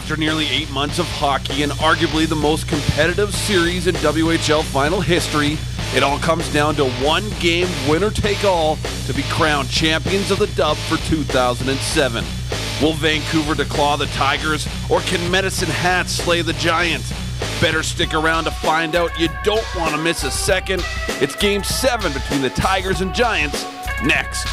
After nearly eight months of hockey and arguably the most competitive series in WHL final history, it all comes down to one game winner take all to be crowned champions of the dub for 2007. Will Vancouver declaw the Tigers or can Medicine Hat slay the Giants? Better stick around to find out. You don't want to miss a second. It's game seven between the Tigers and Giants next.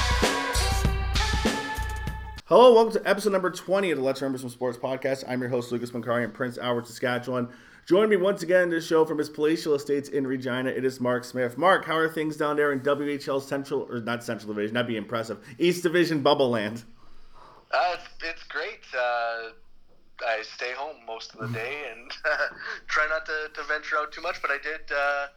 Hello, welcome to episode number 20 of the Let's Remember Some Sports podcast. I'm your host, Lucas Mancari in Prince Albert, Saskatchewan. Joining me once again in this show from his palatial estates in Regina, it is Mark Smith. Mark, how are things down there in WHL Central, or not Central Division, that'd be impressive, East Division Bubble Land? Uh, it's, it's great. Uh, I stay home most of the day and try not to, to venture out too much, but I did uh,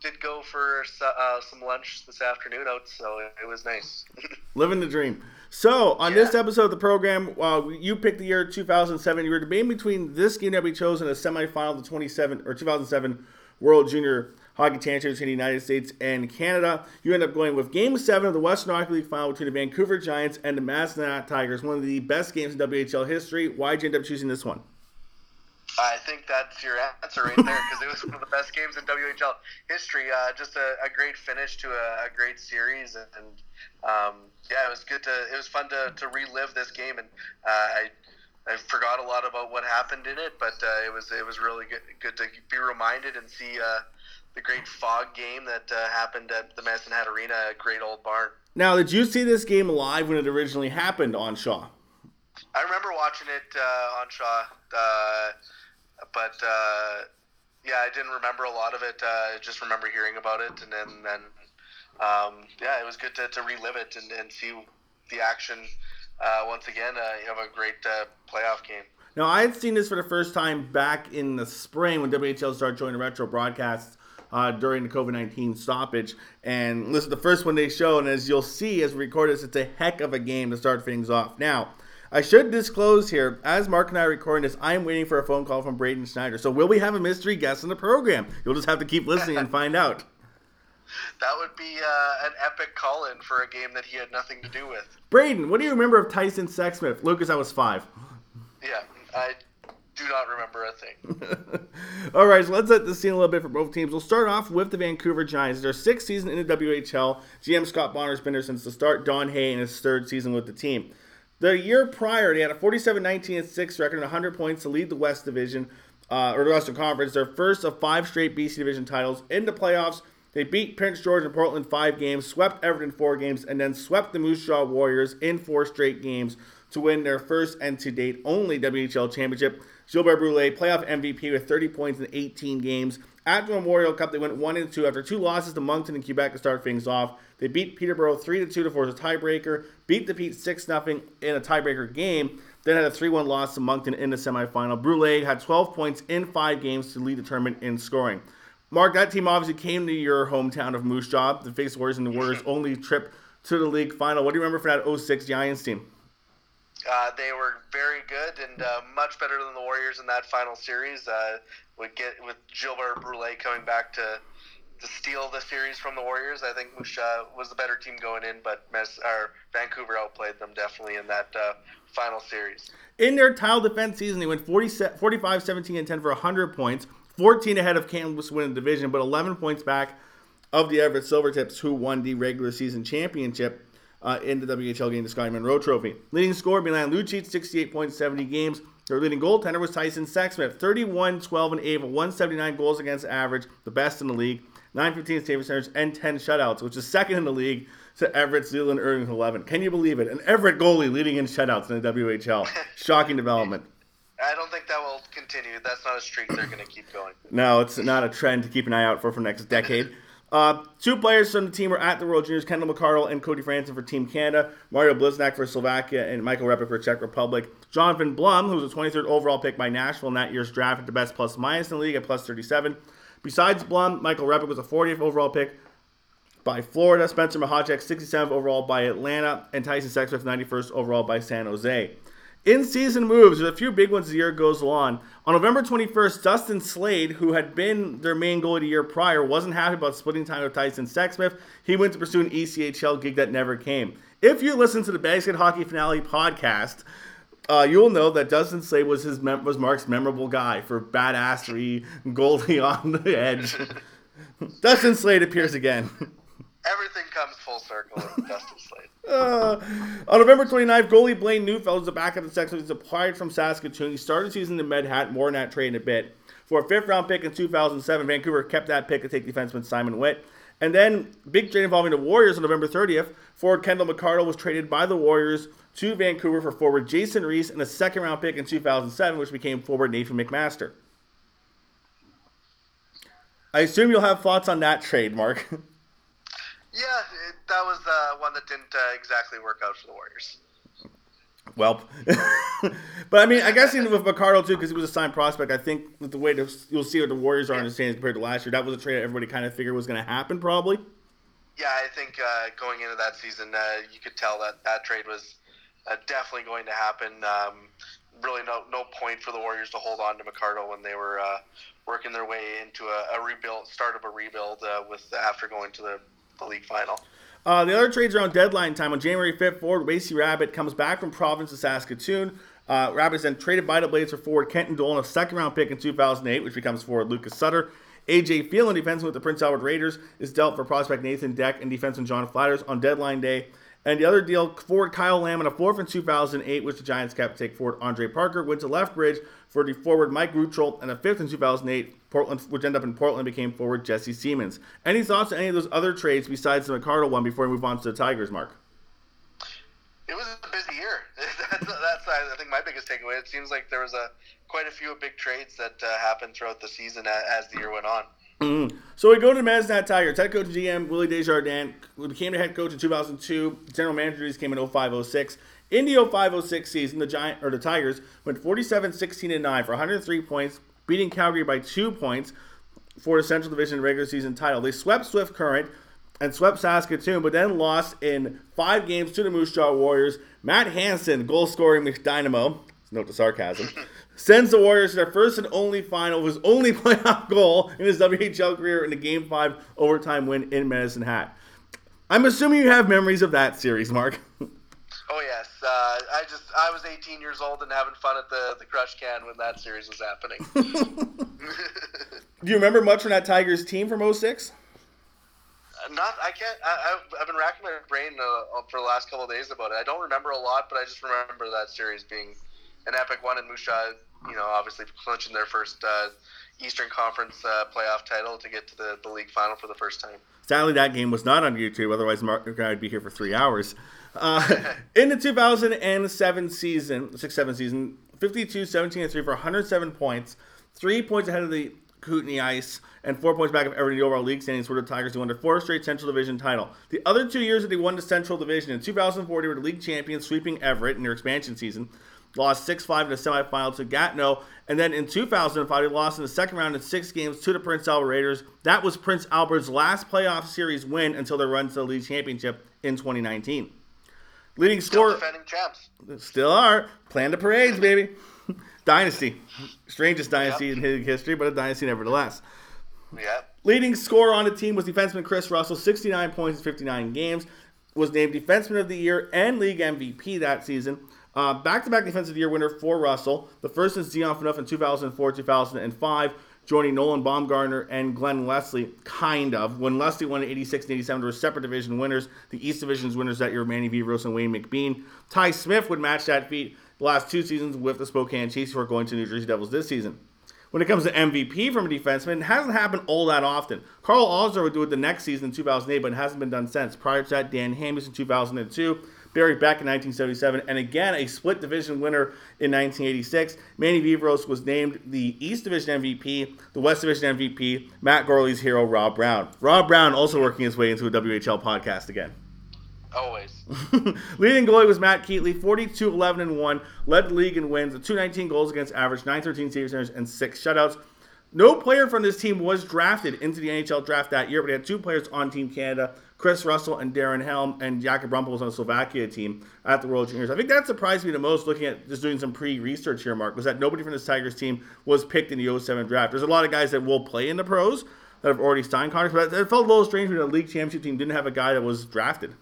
did go for uh, some lunch this afternoon out, so it, was nice. Living the dream. So, on yeah. this episode of the program, uh, you picked the year 2007. You were debating between this game that we chose in a semifinal, the 27 or 2007 World Junior Hockey Championships in the United States and Canada. You end up going with Game Seven of the Western Hockey League Final between the Vancouver Giants and the Medicine Tigers, one of the best games in WHL history. Why did you end up choosing this one? I think that's your answer right there because it was one of the best games in WHL history. Uh, just a, a, great finish to a, a great series, and, and um, yeah, it was good to. It was fun to, to relive this game, and uh, I I forgot a lot about what happened in it, but uh, it was it was really good good to be reminded and see uh, the great fog game that uh, happened at the Medicine Hat Arena, a great old barn. Now, did you see this game live when it originally happened on Shaw? I remember watching it uh, on Shaw but uh, yeah, I didn't remember a lot of it. Uh, I just remember hearing about it, and then, then um, yeah, it was good to, to relive it and, and see the action uh, once again. Uh, you have a great uh, playoff game. Now, I had seen this for the first time back in the spring when WHL started joining retro broadcasts. Uh, during the COVID 19 stoppage. And listen, the first one they showed, and as you'll see as we record this, it's a heck of a game to start things off. Now, I should disclose here, as Mark and I are recording this, I am waiting for a phone call from Braden Schneider. So will we have a mystery guest in the program? You'll just have to keep listening and find out. That would be uh, an epic call-in for a game that he had nothing to do with. Braden, what do you remember of Tyson Sexsmith? Lucas, I was five. Yeah, I do not remember a thing. All right, so let's set the scene a little bit for both teams. We'll start off with the Vancouver Giants. Their sixth season in the WHL. GM Scott Bonner's been there since the start. Don Hay in his third season with the team. The year prior, they had a 47 19 6 record and 100 points to lead the West Division, uh, or the Western Conference, their first of five straight BC Division titles. In the playoffs, they beat Prince George and Portland five games, swept Everett four games, and then swept the Moose Jaw Warriors in four straight games to win their first and to date only WHL championship. Gilbert Brule, playoff MVP with 30 points in 18 games. At the Memorial Cup, they went 1 and 2 after two losses to Moncton and Quebec to start things off. They beat Peterborough 3 2 to force a tiebreaker, beat the Pete 6 0 in a tiebreaker game, then had a 3 1 loss to Moncton in the semifinal. Brule had 12 points in five games to lead the tournament in scoring. Mark, that team obviously came to your hometown of Moose Jaw to face the Warriors in the Warriors' only trip to the league final. What do you remember from that 06 Giants team? Uh, they were very good and uh, much better than the Warriors in that final series. Uh, would get with Gilbert Brule coming back to to steal the series from the Warriors. I think Moose Jaw was the better team going in, but Mes- or Vancouver outplayed them definitely in that uh, final series. In their tile defense season, they went 40, 45, 17, and 10 for 100 points, 14 ahead of Kansas winning the division, but 11 points back of the Everett Silvertips, who won the regular season championship. Uh, in the WHL game, the Scotty Munro Trophy. Leading scorer, Milan Lucic, 68 points, 70 games. Their leading goaltender was Tyson Sexsmith, 31, 12, and 8, 179 goals against average, the best in the league. 915 saving centers, and 10 shutouts, which is second in the league to Everett's Leland Irving 11. Can you believe it? An Everett goalie leading in shutouts in the WHL. Shocking development. I don't think that will continue. That's not a streak they're going to keep going. No, it's not a trend to keep an eye out for for next decade. Uh, two players from the team were at the World Juniors: Kendall McArdle and Cody Franson for Team Canada, Mario Bliznak for Slovakia, and Michael Repik for Czech Republic. Jonathan Blum, who was a 23rd overall pick by Nashville in that year's draft, at the best plus minus in the league at plus 37. Besides Blum, Michael Repik was a 40th overall pick by Florida, Spencer Machacek 67th overall by Atlanta, and Tyson Sexsmith 91st overall by San Jose. In season moves, there's a few big ones as the year goes on. On November 21st, Dustin Slade, who had been their main goalie the year prior, wasn't happy about splitting time with Tyson Sexsmith. He went to pursue an ECHL gig that never came. If you listen to the Basket Hockey Finale podcast, uh, you'll know that Dustin Slade was his mem- was Mark's memorable guy for badassery, goalie on the edge. Dustin Slade appears again. Everything comes full circle with Dustin Slade. Uh, on November 29th, goalie Blaine Neufeld is the backup of the Sexton. He's acquired from Saskatoon. He started the season in Med Hat, more on that trade in a bit. For a fifth round pick in 2007, Vancouver kept that pick to take defenseman Simon Witt. And then, big trade involving the Warriors on November 30th. Forward Kendall McArdle was traded by the Warriors to Vancouver for forward Jason Reese and a second round pick in 2007, which became forward Nathan McMaster. I assume you'll have thoughts on that trade, Mark. Yeah, it, that was uh, one that didn't uh, exactly work out for the Warriors. Well, but I mean, I guess even with McArdle too, because he was a signed prospect. I think with the way to, you'll see what the Warriors are in the standings compared to last year, that was a trade that everybody kind of figured was going to happen, probably. Yeah, I think uh, going into that season, uh, you could tell that that trade was uh, definitely going to happen. Um, really, no no point for the Warriors to hold on to McArdle when they were uh, working their way into a, a rebuild, start of a rebuild uh, with after going to the, the league final. Uh, the other trades around deadline time on January 5th, forward Wacey Rabbit comes back from Providence to Saskatoon. Uh, Rabbit's then traded by the Blades for forward Kenton Dolan, a second round pick in 2008, which becomes forward Lucas Sutter. AJ Phelan, defenseman with the Prince Albert Raiders, is dealt for prospect Nathan Deck and defenseman John Flatters on deadline day. And the other deal, forward Kyle Lamb and a fourth in 2008, which the Giants kept to take forward Andre Parker, went to Lethbridge for the forward Mike Rutrolt, and a fifth in 2008, Portland, which ended up in Portland, became forward Jesse Siemens. Any thoughts on any of those other trades besides the McArdle one before we move on to the Tigers, Mark? It was a busy year. that's, that's I think my biggest takeaway. It seems like there was a quite a few big trades that uh, happened throughout the season as, as the year went on. Mm-hmm. So we go to the Medicine Tigers. Head coach GM Willie Desjardins became the head coach in 2002. General manager came in 0506. In the 0506 season, the Giant or the Tigers went 47 16 and 9 for 103 points, beating Calgary by 2 points for the Central Division regular season title. They swept Swift Current and swept Saskatoon, but then lost in 5 games to the Moose Jaw Warriors. Matt Hanson, goal scoring Dynamo, note the sarcasm, sends the Warriors to their first and only final, his only playoff goal in his WHL career in a Game 5 overtime win in Medicine Hat. I'm assuming you have memories of that series, Mark. Oh yes, uh, I just I was 18 years old and having fun at the the Crushed Can when that series was happening. Do you remember much from that Tigers team from 06? Uh, not I can't. I, I've, I've been racking my brain uh, for the last couple of days about it. I don't remember a lot, but I just remember that series being an epic one, and Jaw, you know, obviously clinching their first uh, Eastern Conference uh, playoff title to get to the, the league final for the first time. Sadly, that game was not on YouTube. Otherwise, Mark and I would be here for three hours. Uh, in the 2007 season, 6-7 season, 52, 17, and 3 for 107 points, three points ahead of the Kootenay Ice, and four points back of Everett overall league standings for the Tigers who won their fourth straight Central Division title. The other two years that they won the Central Division, in 2004 they were the league champions, sweeping Everett in their expansion season. Lost 6-5 in the semifinal to Gatineau, and then in 2005 they lost in the second round in six games to the Prince Albert Raiders. That was Prince Albert's last playoff series win until their run to the league championship in 2019. Leading Still scorer. defending champs. Still are. Plan the parades, baby. dynasty. Strangest dynasty Yep. in history, but a dynasty nevertheless. Yeah. Leading scorer on the team was defenseman Chris Russell, 69 points in 59 games. Was named Defenseman of the Year and League MVP that season. Uh, back-to-back Defensive of the Year winner for Russell. The first since Dion Phaneuf in 2004-2005, joining Nolan Baumgartner and Glenn Leslie, kind of. When Leslie won in 86 and 87, there were separate division winners. The East Division's winners that year, Manny Viveiros and Wayne McBean. Ty Smith would match that feat the last two seasons with the Spokane Chiefs before going to New Jersey Devils this season. When it comes to MVP from a defenseman, it hasn't happened all that often. Karl Alzner would do it the next season in 2008, but it hasn't been done since. Prior to that, Dan Hamhuis in 2002, Barry Beck in 1977, and again a split division winner in 1986. Manny Viveiros was named the East Division MVP, the West Division MVP, Matt Gorley's hero, Rob Brown. Rob Brown also working his way into a WHL podcast again. Always. Leading goalie was Matt Keetley, 42 11 and 1, led the league in wins, the 219 goals against average, 913 save centers, and 6 shutouts. No player from this team was drafted into the NHL draft that year, but he had two players on Team Canada Chris Russell and Darren Helm, and Jakub Rumpel was on the Slovakia team at the World Juniors. I think that surprised me the most looking at just doing some pre research here, Mark, was that nobody from this Tigers team was picked in the 07 draft. There's a lot of guys that will play in the pros that have already signed contracts, but it felt a little strange when the league championship team didn't have a guy that was drafted.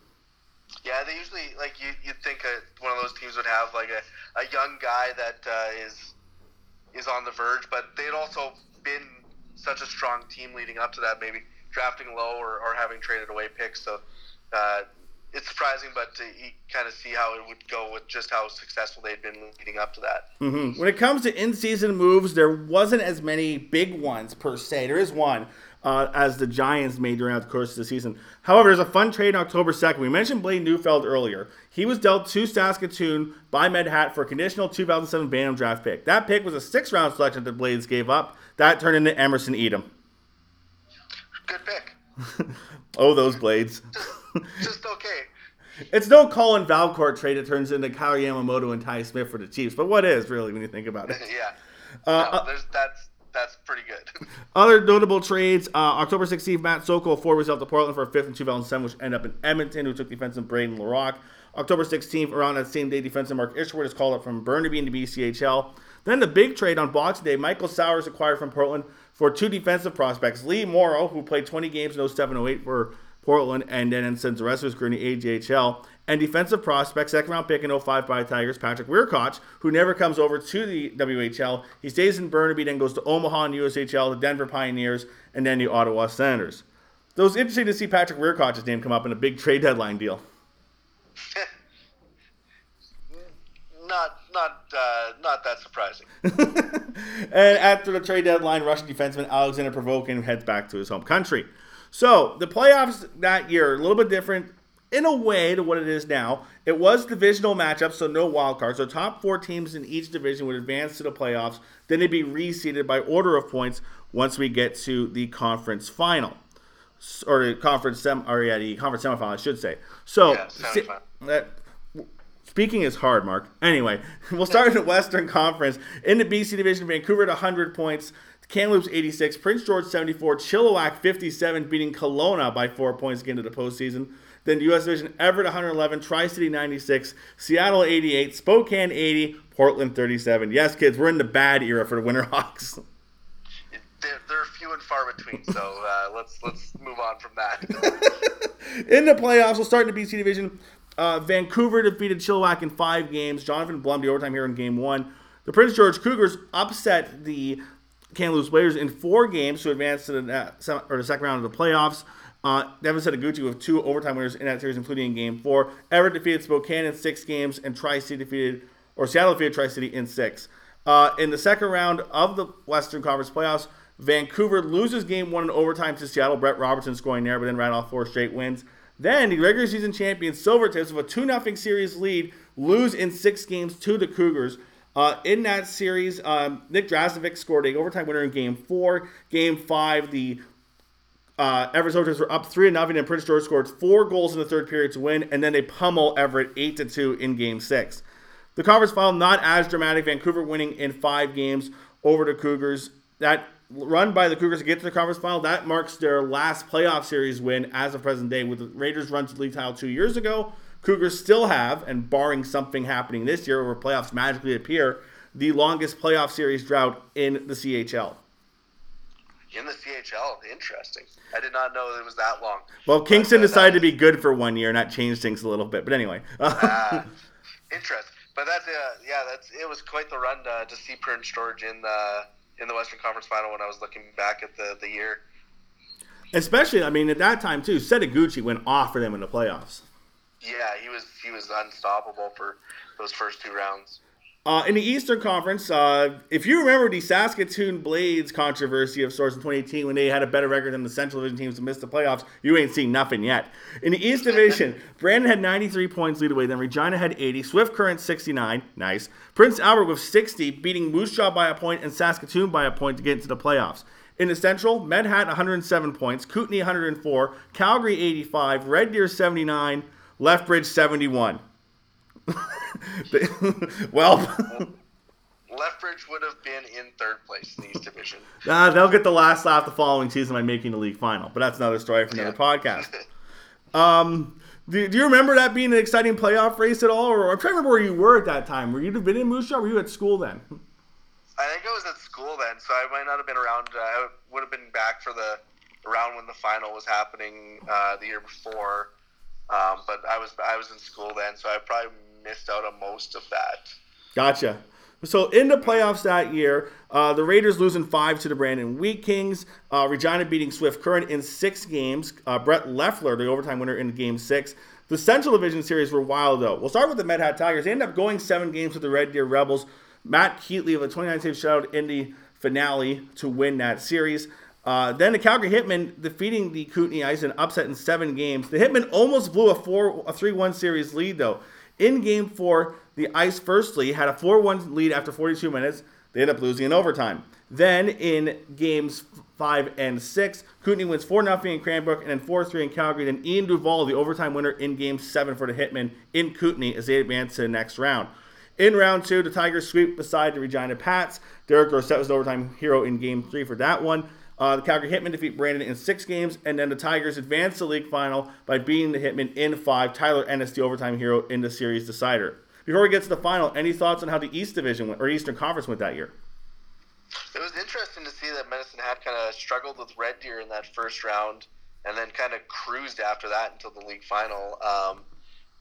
Yeah, they usually like you. You'd think a, one of those teams would have like a, a young guy that uh, is is on the verge, but they'd also been such a strong team leading up to that, maybe drafting low or, or having traded away picks. So uh, it's surprising, but to kind of see how it would go with just how successful they'd been leading up to that. Mm-hmm. When it comes to in-season moves, there wasn't as many big ones per se. There is one. Uh, as the Giants made during the course of the season. However, there's a fun trade on October 2nd. We mentioned Blade Neufeld earlier. He was dealt to Saskatoon by Med Hat for a conditional 2007 Bantam draft pick. That pick was a six round selection that the Blades gave up. That turned into Emerson Etem. Good pick. oh, those Blades. just, just okay. It's no Colin Valcourt trade. It turns into Kailer Yamamoto and Ty Smith for the Chiefs. But what is really when you think about it? yeah. Uh, no, that's that's pretty good. Other notable trades: uh, October 16th, Matt Sokol forward was out to Portland for a fifth in 2007, which end up in Edmonton, who took defensive Braden Larocque. October 16th, around that same day, defensive Mark Isherwood is called up from Burnaby into BCHL. Then the big trade on Boxing Day: Michael Sauer acquired from Portland for two defensive prospects, Lee Morrow, who played 20 games in 07-08 for Portland, and then since the rest of his career in the AJHL. And defensive prospect, second round pick in 05 by Tigers, Patrick Wiercioch, who never comes over to the WHL. He stays in Burnaby, then goes to Omaha and USHL, the Denver Pioneers, and then the Ottawa Senators. So it was interesting to see Patrick Wiercioch's name come up in a big trade deadline deal. not uh, not that surprising. and after the trade deadline, Russian defenseman Alexander Provokin heads back to his home country. So the playoffs that year a little bit different in a way to what it is now. It was divisional matchups, so no wild cards. So top four teams in each division would advance to the playoffs. Then they'd be reseeded by order of points once we get to the conference final. Or the conference sem or yeah, the conference semifinal, I should say. So yeah, Speaking is hard, Mark. Anyway, we'll start in the Western Conference. In the BC Division, Vancouver at 100 points, Kamloops 86, Prince George 74, Chilliwack 57, beating Kelowna by four points again to the postseason. Then U.S. Division, Everett 111, Tri City 96, Seattle 88, Spokane 80, Portland 37. Yes, kids, we're in the bad era for the Winterhawks. They're, they're few and far between, so uh, let's let's move on from that. in the playoffs, we'll start in the BC Division. Uh, Vancouver defeated Chilliwack in five games. Jonathan Blum, the overtime here in game one. The Prince George Cougars upset the Kamloops Blazers in four games to advance to the, uh, or the second round of the playoffs. Uh, Devin Setoguchi with two overtime winners in that series, including in Game Four. Everett defeated Spokane in six games, and Tri City defeated or Seattle defeated Tri City in six. Uh, in the second round of the Western Conference playoffs, Vancouver loses Game One in overtime to Seattle. Brett Robertson scoring there, but then ran off four straight wins. Then the regular season champion Silvertips with a 2 0 series lead lose in six games to the Cougars. Uh, in that series, um, Nick Drazenovic scored a overtime winner in Game Four. Game Five, the uh, Everett Soldiers were up three to nothing, and Prince George scored four goals in the third period to win, and then they pummel Everett eight to two in Game Six. The conference final not as dramatic. Vancouver winning in five games over the Cougars. That run by the Cougars to get to the conference final, that marks their last playoff series win as of present day. With the Raiders run to the league title two years ago, Cougars still have, and barring something happening this year where playoffs magically appear, the longest playoff series drought in the CHL. In the CHL, interesting. I did not know it was that long. Well, Kingston but, uh, decided to be good for one year, and that changed things a little bit. But anyway, uh, interesting. But that's uh, yeah, that's it was quite the run to, to see Prince George in the in the Western Conference Final when I was looking back at the the year. Especially, I mean, at that time too, Setoguchi went off for them in the playoffs. Yeah, he was he was unstoppable for those first two rounds. Uh, in the Eastern Conference, uh, if you remember the Saskatoon Blades controversy of sorts in 2018 when they had a better record than the Central Division teams to miss the playoffs, you ain't seen nothing yet. In the East Division, Brandon had 93 points lead away, then Regina had 80, Swift Current 69, nice. Prince Albert with 60, beating Moose Jaw by a point and Saskatoon by a point to get into the playoffs. In the Central, Medhat 107 points, Kootenay 104, Calgary 85, Red Deer 79, Lethbridge 71. well, Lethbridge would have been in third place in the East Division. Uh, they'll get the last laugh the following season by making the league final, but that's another story for another yeah. podcast. um, do, do, you remember that being an exciting playoff race at all? Or I'm trying to remember where you were at that time. Were you been in Moose Jaw? Were you at school then? I think I was at school then, so I might not have been around. Uh, I would have been back for the around when the final was happening uh, the year before. Um, but I was I was in school then, so I probably missed out on most of that. Gotcha. So in the playoffs that year, uh, the Raiders losing five to the Brandon Wheat Kings. Uh, Regina beating Swift Current in six games. Uh, Brett Leffler, the overtime winner in game six. The Central Division series were wild though. We'll start with the Med Hat Tigers. They end up going seven games with the Red Deer Rebels. Matt Keetley of a 29 save shutout in the finale to win that series. Uh, then the Calgary Hitmen defeating the Kootenay Ice in upset in seven games. The Hitmen almost blew a four a three one series lead though. In game four, the Ice firstly had a 4 1 lead after 42 minutes. They end up losing in overtime. Then in games five and six, Kootenay wins 4 0 in Cranbrook and then 4 3 in Calgary. Then Ian Duval, the overtime winner in game seven for the Hitmen in Kootenay as they advance to the next round. In round two, the Tigers sweep beside the Regina Pats. Derek Dorsett was the overtime hero in game three for that one. Uh, the Calgary Hitmen defeat Brandon in six games, and then the Tigers advance the league final by beating the Hitmen in five. Tyler Ennis, the overtime hero in the series decider. Before we get to the final, any thoughts on how the East Division went, or Eastern Conference went that year? It was interesting to see that Medicine Hat kind of struggled with Red Deer in that first round, and then kind of cruised after that until the league final. Um,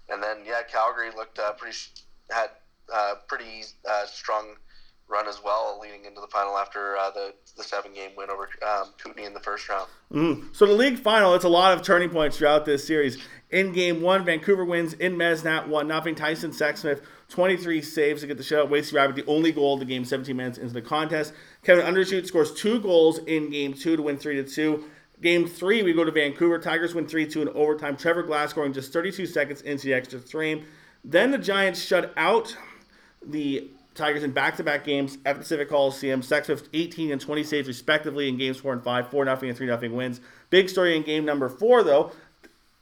and then yeah, Calgary looked uh, pretty had uh, pretty uh, strong run as well, leading into the final after uh, the the seven game win over um, Kootenay in the first round. Mm. So the league final, it's a lot of turning points throughout this series. In game one, Vancouver wins in Med Hat one nothing. Tyson Sexsmith 23 saves to get the shutout. Wacey Rabbit the only goal of the game 17 minutes into the contest. Kevin Undershute scores two goals in game two to win three to two. Game three, we go to Vancouver. Tigers win 3 2 in overtime. Trevor Glass scoring just 32 seconds into the extra frame. Then the Giants shut out the Tigers in back-to-back games at the Pacific Coliseum. sacks with 18 and 20 saves respectively in games four and five, four nothing and three nothing wins. Big story in game number four though.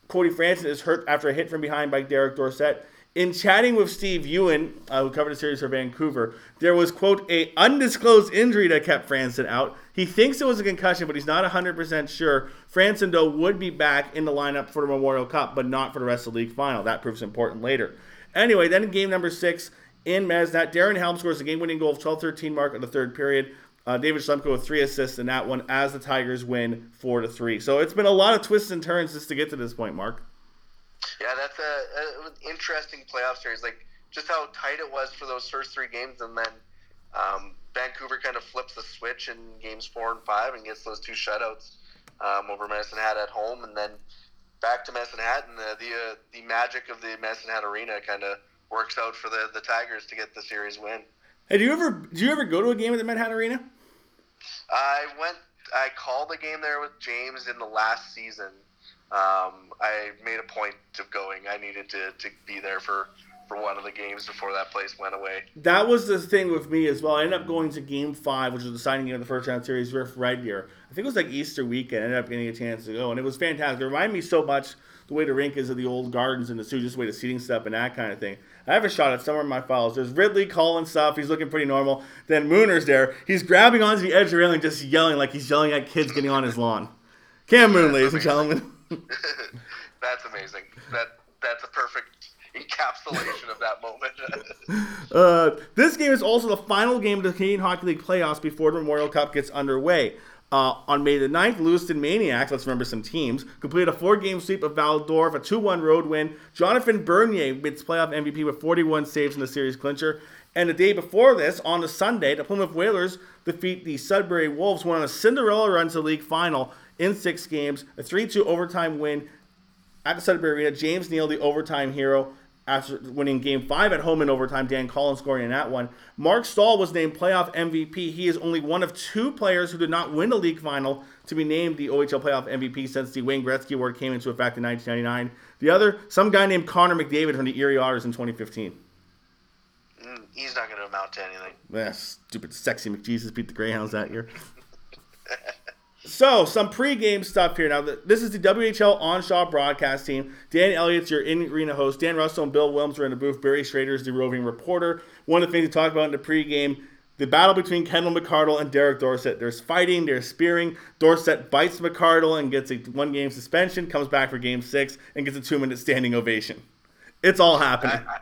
Cody Franson is hurt after a hit from behind by Derek Dorsett. In chatting with Steve Ewen, uh, who covered the series for Vancouver, there was quote a undisclosed injury that kept Franson out. He thinks it was a concussion, but he's not 100% sure. Franson though would be back in the lineup for the Memorial Cup, but not for the rest of the league final. That proves important later. Anyway, then in game number six, in Med Hat. Darren Helm scores the game-winning goal of 12-13 mark in the third period. Uh, David Schlemko with three assists in that one as the Tigers win four to three. So it's been a lot of twists and turns just to get to this point, Mark. Yeah, that's a, a interesting playoff series. Like just how tight it was for those first three games, and then um, Vancouver kind of flips the switch in games four and five and gets those two shutouts um, over Medicine Hat at home, and then back to Medicine Hat, and the the, uh, the magic of the Medicine Hat Arena kind of works out for the, the Tigers to get the series win. Hey, do you ever do you ever go to a game at the Manhattan Arena? I went. I called a game there with James in the last season. Um, I made a point of going. I needed to, to be there for, for one of the games before that place went away. That was the thing with me as well. I ended up going to Game Five, which was the signing game of the first round series with Red Deer. I think it was like Easter weekend. I ended up getting a chance to go, and it was fantastic. It reminded me so much the way the rink is of the old gardens and the Soo, just the way the seating stuff and that kind of thing. I have a shot at somewhere in my files. There's Ridley calling stuff. He's looking pretty normal. Then Mooner's there. He's grabbing onto the edge of the railing, just yelling like he's yelling at kids getting on his lawn. Cam Moon, ladies and gentlemen. that's amazing. That that's a perfect encapsulation of that moment. uh, this game is also the final game of the Canadian Hockey League playoffs before the Memorial Cup gets underway. Uh, on May the 9th, Lewiston MAINEiacs, let's remember some teams, completed a four game sweep of Val-d'Or, a 2 1 road win. Jonathan Bernier wins playoff MVP with 41 saves in the series clincher. And the day before this, on the Sunday, the Plymouth Whalers defeat the Sudbury Wolves, won on a Cinderella run to league final in six games, a 3 2 overtime win at the Sudbury Arena. James Neal, the overtime hero, after winning game five at home in overtime. Dan Collins scoring in that one. Marc Staal was named playoff MVP. He is only one of two players who did not win a league final to be named the OHL playoff MVP since the Wayne Gretzky Award came into effect in 1999. The other, some guy named Connor McDavid from the Erie Otters in 2015. Mm, he's not going to amount to anything. Yeah, stupid sexy McJesus beat the Greyhounds that year. So, some pregame stuff here. Now, this is the WHL on-Shaw broadcast team. Dan Elliott's your in-arena host. Dan Russell and Bill Wilms are in the booth. Barry Schrader's the roving reporter. One of the things we talked about in the pregame, the battle between Kendall McArdle and Derek Dorsett. There's fighting, there's spearing. Dorsett bites McArdle and gets a one-game suspension, comes back for game six, and gets a two-minute standing ovation. It's all happening. I, I,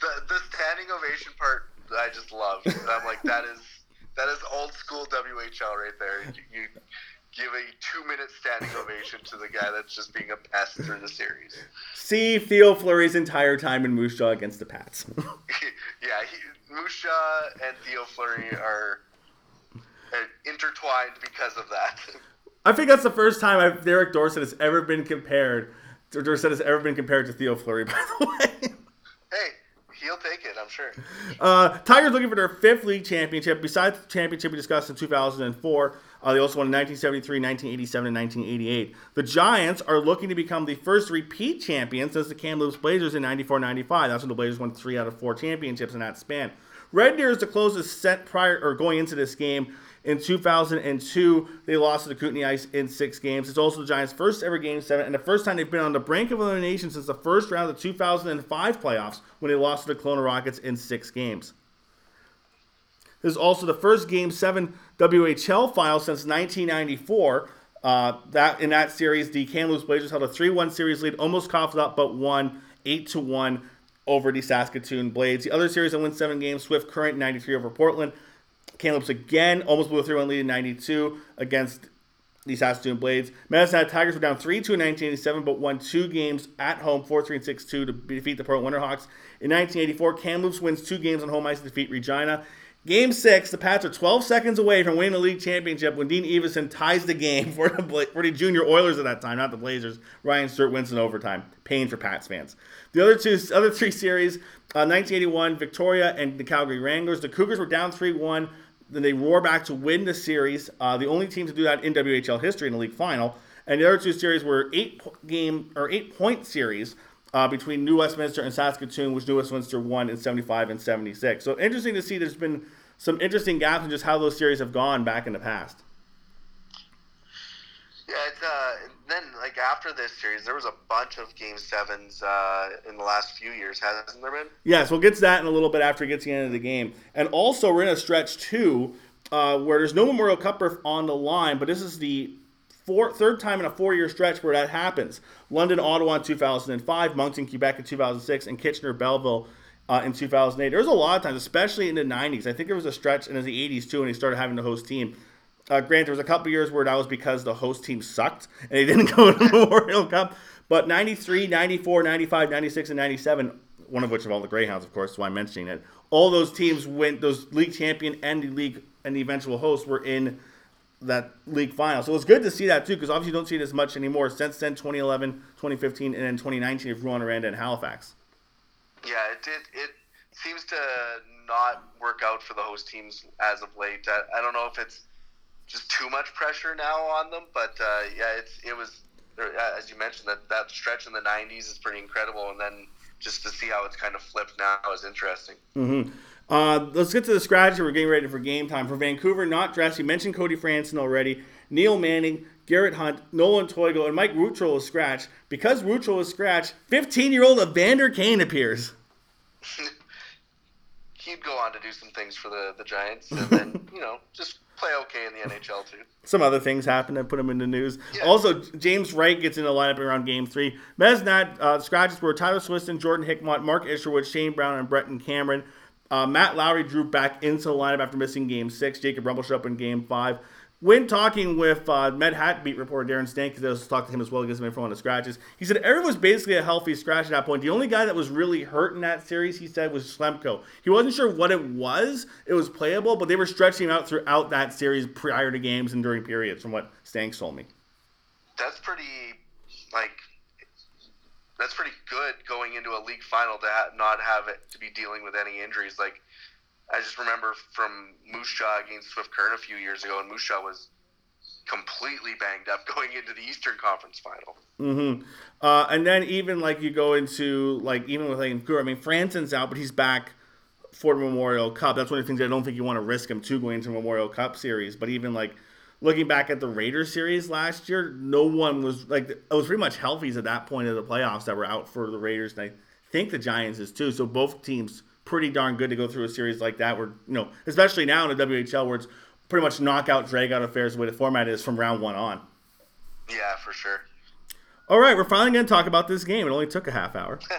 the, the standing ovation part, I just love. I'm like, that is that is old school WHL right there. You, you give a two-minute standing ovation to the guy that's just being a pest through the series. See Theo Fleury's entire time in Moose Jaw against the Pats. yeah, he, Moose Jaw and Theo Fleury are intertwined because of that. I think that's the first time I've, Derek Dorsett has ever been compared. Dorsett has ever been compared to Theo Fleury, by the way. Hey, he'll take it, I'm sure. Uh, Tigers looking for their fifth league championship. Besides the championship we discussed in 2004, uh, they also won in 1973, 1987, and 1988. The Giants are looking to become the first repeat champions since the Kamloops Blazers in 94-95. That's when the Blazers won three out of four championships in that span. Red Deer is the closest set prior or going into this game. In 2002, they lost to the Kootenay Ice in six games. It's also the Giants' first ever Game 7 and the first time they've been on the brink of elimination since the first round of the 2005 playoffs when they lost to the Kelowna Rockets in six games. This is also the first Game 7 WHL final since 1994. Uh, that In that series, the Kamloops Blazers held a 3 1 series lead, almost coughed up, but won 8 to 1 over the Saskatoon Blades. The other series that won seven games, Swift Current 93 over Portland. Kamloops again almost blew a 3 1 lead in 92 against the Saskatoon Blades. Madison Tigers were down 3 2 in 1987, but won two games at home, 4 3 and 6 2 to defeat the Portland Winterhawks. In 1984, Kamloops wins two games on home ice to defeat Regina. Game six, the Pats are 12 seconds away from winning the league championship when Dean Evason ties the game for the, for the junior Oilers at that time, not the Blazers. Ryan Stewart wins in overtime. Pain for Pats fans. The other two, other three series, uh, 1981, Victoria and the Calgary Wranglers. The Cougars were down 3 1. Then they roar back to win the series. Uh, the only team to do that in WHL history in the league final. And the other two series were eight game or eight point series uh, between New Westminster and Saskatoon, which New Westminster won in 75 and 76. So interesting to see. There's been some interesting gaps in just how those series have gone back in the past. Yeah, it's uh, then like after this series, there was a bunch of game sevens uh, in the last few years, hasn't there been? Yes, we'll get to that in a little bit after it gets to the end of the game. And also, we're in a stretch too, uh, where there's no Memorial Cup berth on the line, but this is the four, third time in a four-year stretch where that happens. London, Ottawa in 2005, Moncton, Quebec in 2006, and Kitchener, Belleville uh, in 2008. There was a lot of times, especially in the 90s. I think there was a stretch in the 80s too when they started having the host team. Uh, granted, there was a couple years where that was because the host team sucked and they didn't go to the Memorial Cup. But 93, 94, 95, 96, and 97, one of which of all the Greyhounds, of course, that's why I'm mentioning it. All those teams went, those league champion and the league and the eventual host were in that league final. So it was good to see that too, because obviously you don't see it as much anymore since then 2011, 2015, and then 2019 of Rouyn Noranda and Halifax. Yeah, it did. It seems to not work out for the host teams as of late. I, I don't know if it's just too much pressure now on them, but uh, yeah, it's it was as you mentioned that that stretch in the '90s is pretty incredible, and then just to see how it's kind of flipped now is interesting. Mm-hmm. Uh, let's get to the scratch. We're getting ready for game time for Vancouver. Not dressed. You mentioned Cody Franson already. Neil Manning, Garrett Hunt, Nolan Toigo, and Mike Rutrell is scratched. Because Rutrell is scratched, 15-year-old Evander Kane appears. He'd go on to do some things for the, the Giants, and then you know just play okay in the NHL too. Some other things happen that put him in the news. Yeah. Also, James Wright gets in the lineup around Game Three. Med Hat uh, scratches were Tyler Swiston, Jordan Hickmott, Mark Isherwood, Shane Brown, and Bretton Cameron. Uh, Matt Lowry drew back into the lineup after missing Game Six. Jakub Rumpel showed up in Game Five. When talking with uh, Med Hat beat reporter Darren Stank, because I was talking to him as well, to get some info on the scratches. He said everyone was basically a healthy scratch at that point. The only guy that was really hurt in that series, he said, was Schlemko. He wasn't sure what it was. It was playable, but they were stretching him out throughout that series prior to games and during periods, from what Stank told me. That's pretty like that's pretty good going into a league final to ha- not have it to be dealing with any injuries. Like I just remember from Moose Jaw against Swift Current a few years ago, and Moose Jaw was completely banged up going into the Eastern Conference final. Mm-hmm. Uh, and then even like you go into like even with like I mean Franson's out, but he's back for Memorial Cup. That's one of the things I don't think you want to risk him to going into Memorial Cup series. But even like looking back at the Raiders series last year, no one was like it was pretty much healthies at that point of the playoffs that were out for the Raiders, and I think the Giants is too. So both teams pretty darn good to go through a series like that. Where you know, especially now in the WHL, where it's pretty much knockout, drag out affairs the way the format is from round one on. Yeah, for sure. All right, we're finally going to talk about this game. It only took a half hour.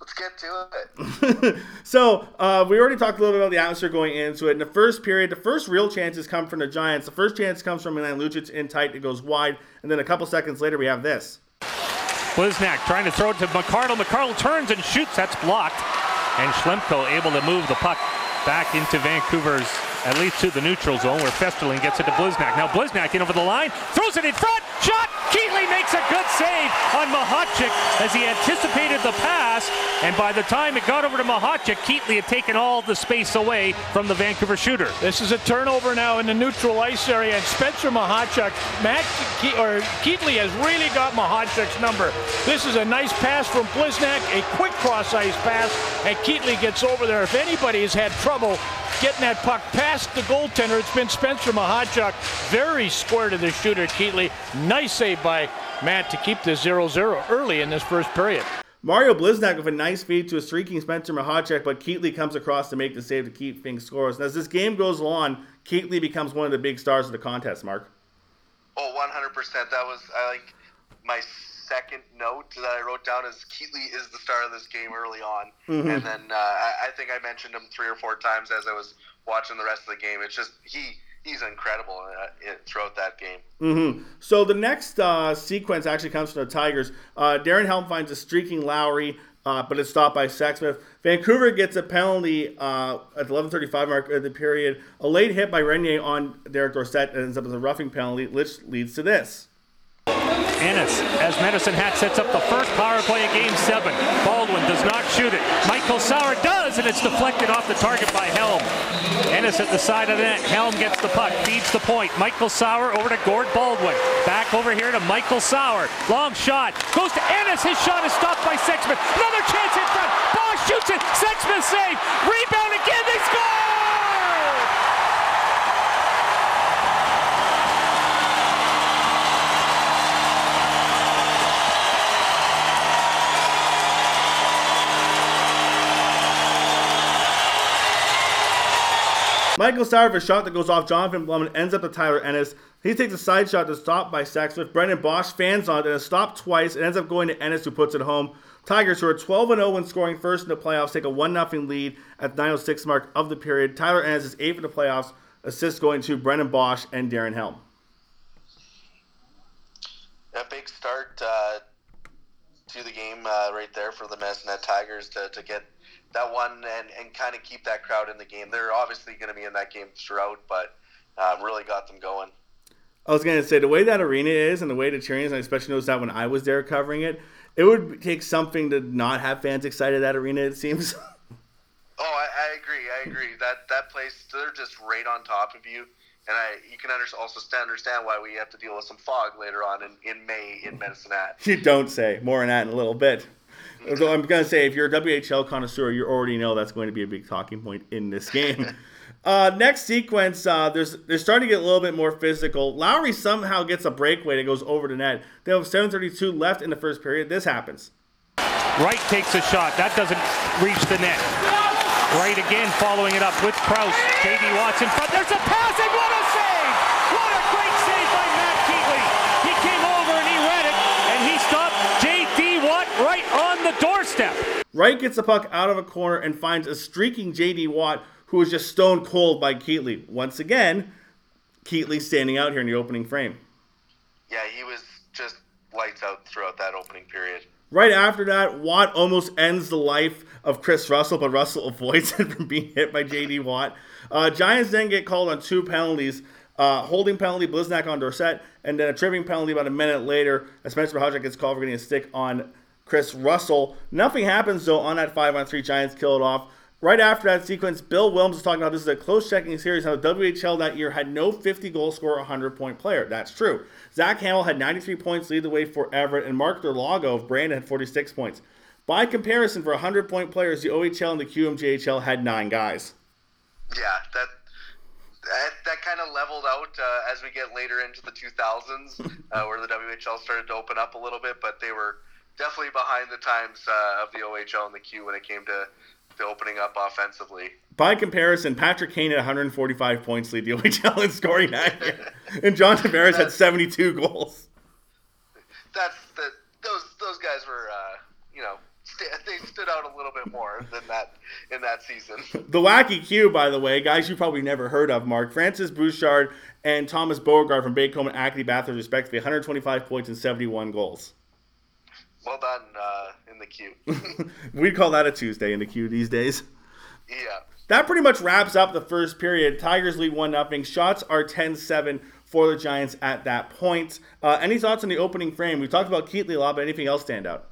Let's get to it. so uh, we already talked a little bit about the atmosphere going into it. In the first period, the first real chances come from the Giants. The first chance comes from Milan Lucic in tight. It goes wide. And then a couple seconds later, we have this. Bliznak trying to throw it to McArdle. McArdle turns and shoots. That's blocked. And Schlemko able to move the puck back into Vancouver's at least to the neutral zone where Festerling gets it to Bliznak. Now Bliznak in over the line, throws it in front, shot! Keetley makes a good save on Machacek as he anticipated the pass, and by the time it got over to Machacek, Keetley had taken all the space away from the Vancouver shooter. This is a turnover now in the neutral ice area, and Spencer Machacek, Matt Ke- or Keetley has really got Machacek's number. This is a nice pass from Bliznak, a quick cross ice pass, and Keetley gets over there. If anybody has had trouble getting that puck past the goaltender. It's been Spencer Machacek. Very square to the shooter, Keetley. Nice save by Matt to keep the 0-0 early in this first period. Mario Bliznak with a nice feed to a streaking Spencer Machacek, but Keetley comes across to make the save to keep things scores. And as this game goes on, Keetley becomes one of the big stars of the contest, Mark. Oh, 100%. That was, I like, my second note that I wrote down is Keetley is the star of this game early on, mm-hmm. and then uh, I, I, think I mentioned him three or four times as I was watching the rest of the game. It's just he he's incredible throughout that game. Mm-hmm. So the next uh, sequence actually comes from the Tigers. Uh, Darren Helm finds a streaking Lowry. Uh, but it's stopped by Sexsmith. Vancouver gets a penalty uh, at the 11:35 mark of the period. A late hit by Renier on Derek Dorsett ends up as a roughing penalty, which leads to this. Ennis, as Medicine Hat sets up the first power play of Game 7. Baldwin does not shoot it. Michael Sauer does, and it's deflected off the target by Helm. Ennis at the side of the net. Helm gets the puck, feeds the point. Michael Sauer over to Gord Baldwin. Back over here to Michael Sauer. Long shot. Goes to Ennis. His shot is stopped by Sexsmith. Another chance in front. Bosch shoots it. Sexsmith save. Rebound again. They score! Michael Sauer a shot that goes off Jonathan Blum and ends up to Tyler Ennis. He takes a side shot to stop by Sexsmith. Brendan Bosch fans on it and is stopped twice. It ends up going to Ennis who puts it home. Tigers, who are 12 0 when scoring first in the playoffs, take a 1 0 lead at the 9.06 mark of the period. Tyler Ennis is 8 in the playoffs. Assists going to Brendan Bosch and Darren Helm. A big start uh, to the game uh, right there for the Medicine Tigers to, to get that one and, and kind of keep that crowd in the game. They're obviously going to be in that game throughout, but uh, really got them going. I was going to say the way that arena is and the way the cheering is, and I especially noticed that when I was there covering it, it would take something to not have fans excited at that arena. It seems. oh, I, I, agree. I agree. That that place, they're just right on top of you, and I you can also understand why we have to deal with some fog later on in, in May in Medicine Hat. You don't say. More on that in a little bit. So I'm going to say, if you're a WHL connoisseur, you already know that's going to be a big talking point in this game. uh, next sequence, uh, there's they're starting to get a little bit more physical. Lowry somehow gets a breakaway that goes over the net. They have 7:32 left in the first period. This happens. Wright takes a shot. That doesn't reach the net. Wright again following it up with Kraus. J.D. Watson, but there's a pass and what a save! What a great save by Matt Keetley. He came over and he read it, and he stopped J.D. Watt right on the doorstep. Wright gets the puck out of a corner and finds a streaking J.D. Watt who was just stone cold by Keetley. Once again, Keetley standing out here in the opening frame. Yeah, he was just lights out throughout that opening period. Right after that, Watt almost ends the life of Chris Russell, but Russell avoids it from being hit by J.D. Watt. Uh, Giants then get called on two penalties. Uh, holding penalty, Bliznak on Dorsett, and then a tripping penalty about a minute later. Spencer Machacek gets called for getting a stick on Chris Russell. Nothing happens though on that five on three. Giants kill it off. Right after that sequence, Bill Williams was talking about this is a close checking series. How the WHL that year had no 50 goal scorer, 100 point player. That's true. Zach Hamill had 93 points, lead the way for Everett, and Mark Derlago of Brandon had 46 points. By comparison, for 100 point players, the OHL and the QMJHL had nine guys. Yeah, that that, that kind of leveled out uh, as we get later into the 2000s, uh, where the WHL started to open up a little bit, but they were definitely behind the times uh, of the OHL and the Q when it came to, to opening up offensively. By comparison, Patrick Kane had 145 points lead the OHL in scoring that year, and John Tavares had 72 goals. That's the those those guys were uh, you know st- they stood out a little bit more than that in that season. The wacky Q, by the way, guys you probably never heard of, Mark. Francis Bouchard and Thomas Bogard from Backcomb and Acadie Bathurst, respectively, 125 points and 71 goals. Well done uh, in the queue. we call that a Tuesday in the queue these days. yeah. That pretty much wraps up the first period. Tigers lead 1 0. Shots are 10 7 for the Giants at that point. Uh, any thoughts on the opening frame? We talked about Keetley a lot, but anything else stand out?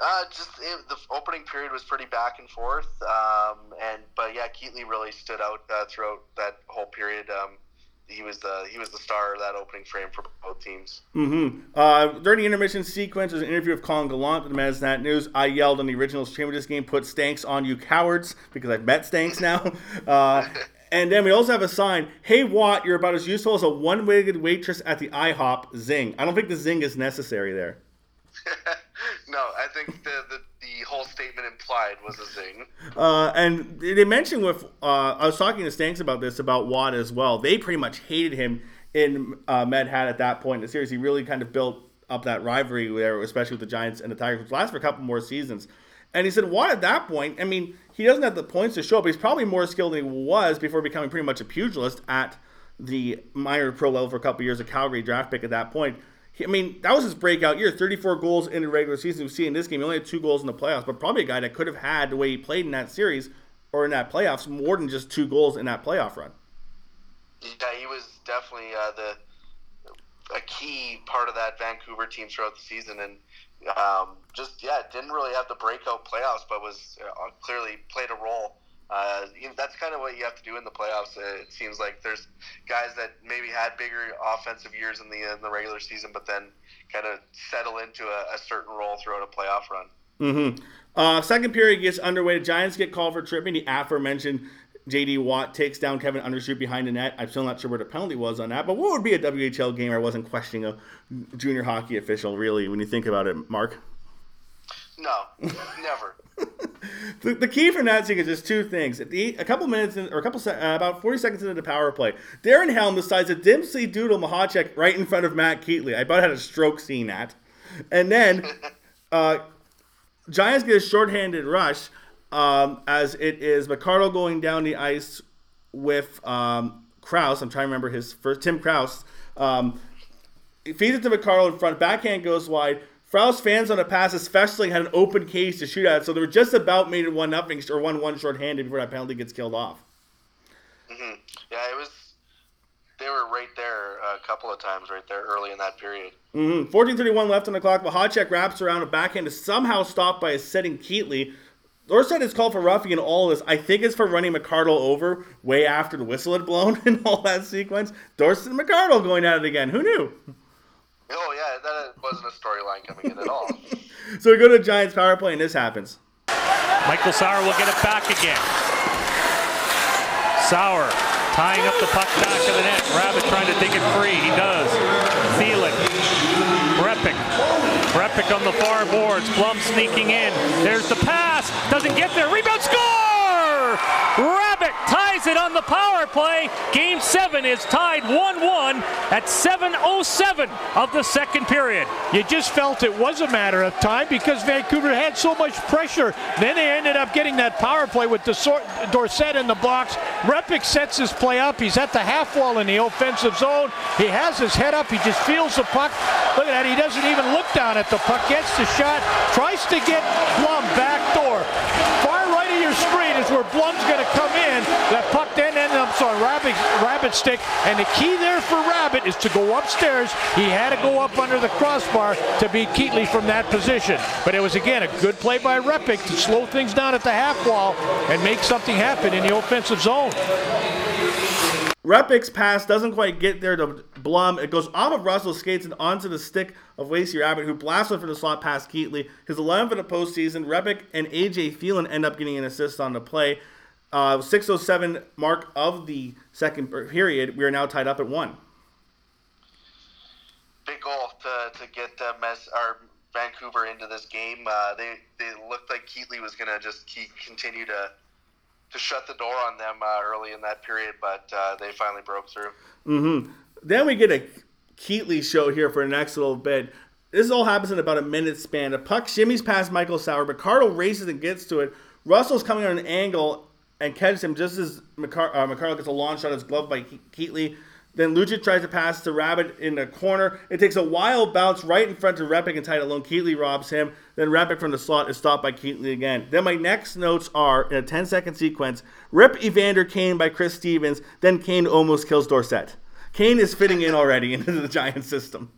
Uh, just it, the opening period was pretty back and forth, um, and but yeah, Keetley really stood out uh, throughout that whole period. Um, he was the he was the star of that opening frame for both teams. Mm-hmm. Uh, during the intermission sequence, there's an interview with Colin Gallant with the Maznat News. I yelled on the original stream of this game, "Put Stanks on you cowards," because I've met Stanks now. Uh, and then we also have a sign, "Hey Watt, you're about as useful as a one-winged waitress at the IHOP." Zing. I don't think the zing is necessary there. no, I think the, the statement implied was a zing. Uh, and they mentioned with uh, I was talking to Stanks about this about Watt as well. They pretty much hated him in uh, Med Hat at that point in the series. He really kind of built up that rivalry there, especially with the Giants and the Tigers, which lasts for a couple more seasons. And he said Watt at that point. I mean, he doesn't have the points to show, but he's probably more skilled than he was before becoming pretty much a pugilist at the minor pro level for a couple years, a Calgary draft pick at that point. I mean, that was his breakout year. 34 goals in the regular season. We see in this game, he only had two goals in the playoffs, but probably a guy that could have had the way he played in that series or in that playoffs more than just two goals in that playoff run. Yeah, he was definitely uh, the a key part of that Vancouver team throughout the season, and um, just yeah, didn't really have the breakout playoffs, but was uh, clearly played a role uh, you know, that's kind of what you have to do in the playoffs. Uh, it seems like there's guys that maybe had bigger offensive years in the in the regular season, but then kind of settle into a, a certain role throughout a playoff run. Mm-hmm. Uh, second period gets underway. The Giants get called for tripping. The aforementioned J.D. Watt takes down Kevin Undershute behind the net. I'm still not sure where the penalty was on that, but what would be a WHL game I wasn't questioning a junior hockey official, really, when you think about it, Mark? No, never. the, the, key for scene is just two things. The, a couple minutes in, or a couple uh, about 40 seconds into the power play, Darren Helm decides to Dempsey doodle Machacek right in front of Matt Keetley. I about had a stroke seeing that. And then uh, Giants get a shorthanded rush um, as it is McArdle going down the ice with um, Kraus. I'm trying to remember his first, Tim Kraus. Um, feeds it to McArdle in front. Backhand goes wide. Frous fans on a pass, especially had an open case to shoot at, so they were just about made it one nothing or one one short-handed before that penalty gets killed off. Mm-hmm. Yeah, it was. They were right there a couple of times, right there early in that period. Mm-hmm. 14:31 left on the clock. Machacek wraps around a backhand is somehow stopped by a setting Keetley. Dorsett is called for roughing in all of this. I think it's for running McArdle over way after the whistle had blown in all that sequence. Dorsett and McArdle going at it again. Who knew? Oh yeah, that wasn't a storyline coming in at all. so we go to Giants power play, and this happens. Michael Sauer will get it back again. Sauer tying up the puck back of the net. Rabbit trying to dig it free. He does. Thielen. Repik. Repik on the far boards. Blum sneaking in. There's the pass. Doesn't get there. Rebound score! Rabbit ties it on the power play. Game seven is tied 1-1 at 7.07 of the second period. You just felt it was a matter of time because Vancouver had so much pressure. Then they ended up getting that power play with Dorsett in the box. Repik sets his play up. He's at the half wall in the offensive zone. He has his head up. He just feels the puck. Look at that. He doesn't even look down at the puck. Gets the shot. Tries to get Blum back door. Far right of your where Blum's going to come in. That puck then ended up on Rabbit, Rabbit stick. And the key there for Rabbit is to go upstairs. He had to go up under the crossbar to beat Keetley from that position. But it was, again, a good play by Repik to slow things down at the half wall and make something happen in the offensive zone. Repik's pass doesn't quite get there to Blum. It goes off of Russell's skates and onto the stick of Wacey Rabbit, who blasted for the slot past Keetley. His 11th in the postseason. Repik and AJ Thielen end up getting an assist on the play. Uh, 607 mark of the second period. We are now tied up at one. Big goal to, to get uh, Mes- our Vancouver into this game. Uh, they they looked like Keetley was going to just keep, continue to to shut the door on them uh, early in that period, but uh, they finally broke through. Mm-hmm. Then we get a Keetley show here for the next little bit. This all happens in about a minute span. The puck shimmies past Michael Sauer. Ricardo races and gets to it. Russell's coming on an angle and catches him just as McCar- uh, gets a long shot. His glove by Ke- Keetley. Then Lucic tries to pass to Rabbit in the corner. It takes a wild bounce right in front of Repik and tied alone. Keetley robs him. Then Repik from the slot is stopped by Keetley again. Then my next notes are in a 10 second sequence Rip Evander Kane by Chris Stevens. Then Kane almost kills Dorsett. Kane is fitting in already into the Giant system.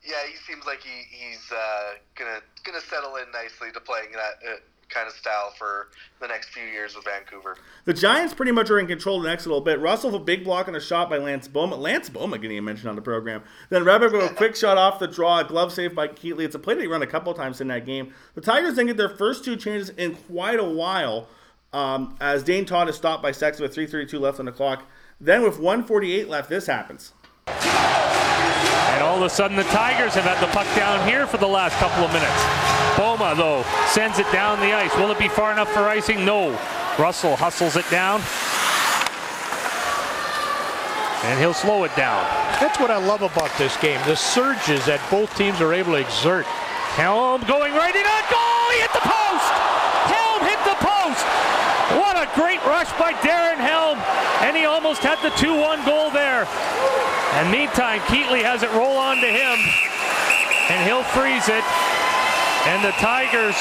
Yeah, he seems like he, he's uh, gonna gonna settle in nicely to playing that uh, kind of style for the next few years with Vancouver. The Giants pretty much are in control the next little bit. Russell with a big block and a shot by Lance Bouma. Lance Bouma getting a mention on the program. Then Repik with a quick shot off the draw, a glove save by Keetley. It's a play that he run a couple times in that game. The Tigers then get their first two chances in quite a while um, as Dane Todd is stopped by Sexsmith 3.32 left on the clock. Then with 148 left, this happens. And all of a sudden, the Tigers have had the puck down here for the last couple of minutes. Bouma, though, sends it down the ice. Will it be far enough for icing? No. Russell hustles it down. And he'll slow it down. That's what I love about this game. The surges that both teams are able to exert. Helm going right in on goal. He hit the post. Helm hit the post. What a great rush by Darren Helm. And he almost had the 2-1 goal there. And meantime, Keetley has it roll on to him. And he'll freeze it. And the Tigers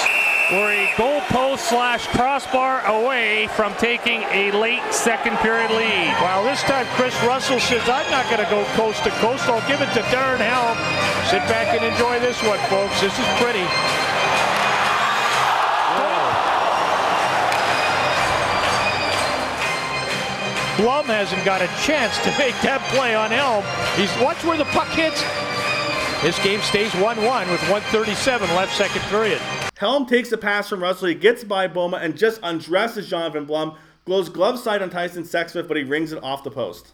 were a goalpost slash crossbar away from taking a late second period lead. Wow, this time Chris Russell says, I'm not going to go coast to coast. I'll give it to Darren Helm. Sit back and enjoy this one, folks. This is pretty. Blum hasn't got a chance to make that play on Helm. He's watch where the puck hits. This game stays 1-1 with 137 left second period. Helm takes the pass from Russell. He gets by Bouma and just undresses Jonathan Blum. Blows glove side on Tyson Sexsmith, but he rings it off the post.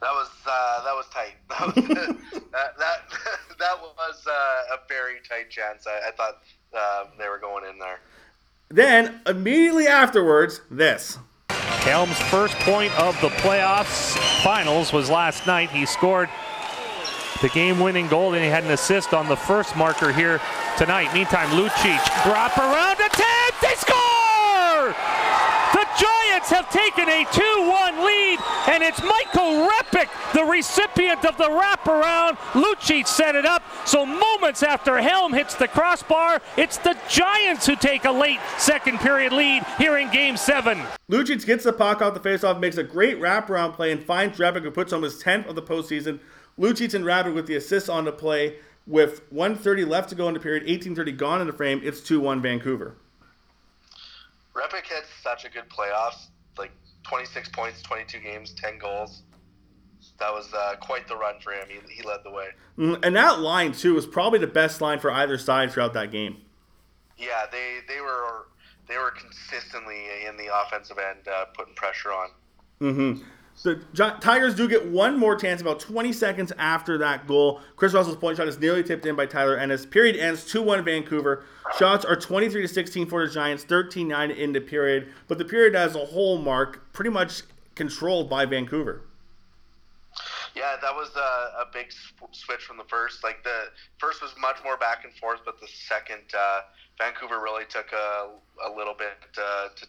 That was uh, that was tight. That was, that, that that was uh, a very tight chance. I, I thought uh, they were going in there. Then, immediately afterwards, this. Helm's first point of the playoffs finals was last night. He scored the game-winning goal, and he had an assist on the first marker here tonight. Meantime, Lucic drop around attempt. They score! The Giants have taken a 2-1 lead, and it's Michael Repik, the recipient of the wraparound. Lucic set it up, so moments after Helm hits the crossbar, it's the Giants who take a late second period lead here in Game 7. Lucic gets the puck off the faceoff, makes a great wraparound play, and finds Repik, who puts on his 10th of the postseason. Lucic and Rabbit with the assist on the play. With 130 left to go in the period, 1830 gone in the frame, it's 2-1 Vancouver. Repik had such a good playoffs, like 26 points, 22 games, 10 goals. That was uh, quite the run for him. He, he led the way. Mm, And that line, too, was probably the best line for either side throughout that game. Yeah, they they were they were consistently in the offensive end, uh, putting pressure on. The Tigers do get one more chance about 20 seconds after that goal. Chris Russell's point shot is nearly tipped in by Tyler Ennis. Period ends 2 1 Vancouver. Shots are 23 to 16 for the Giants, 13 9 in the period. But the period as a whole, Mark, pretty much controlled by Vancouver. Yeah, that was a, a big switch from the first. Like the first was much more back and forth, but the second, uh, Vancouver really took a, a little bit uh, to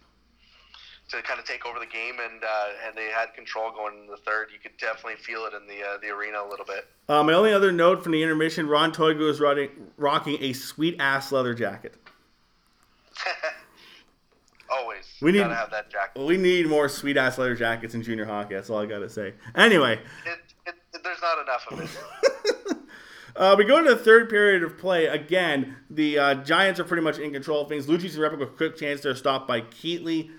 to kind of take over the game, and uh, and they had control going in the third. You could definitely feel it in the uh, the arena a little bit. Uh, my only other note from the intermission Ron Toigo is rocking, rocking a sweet ass leather jacket. Always, We need- gotta have that jacket. We need more sweet ass leather jackets in junior hockey. That's all I got to say. Anyway. It, it, there's not enough of it. Uh, we go to the third period of play. Again, the uh, Giants are pretty much in control of things. Lucic and Replica quick chance. They're stopped by Keetley.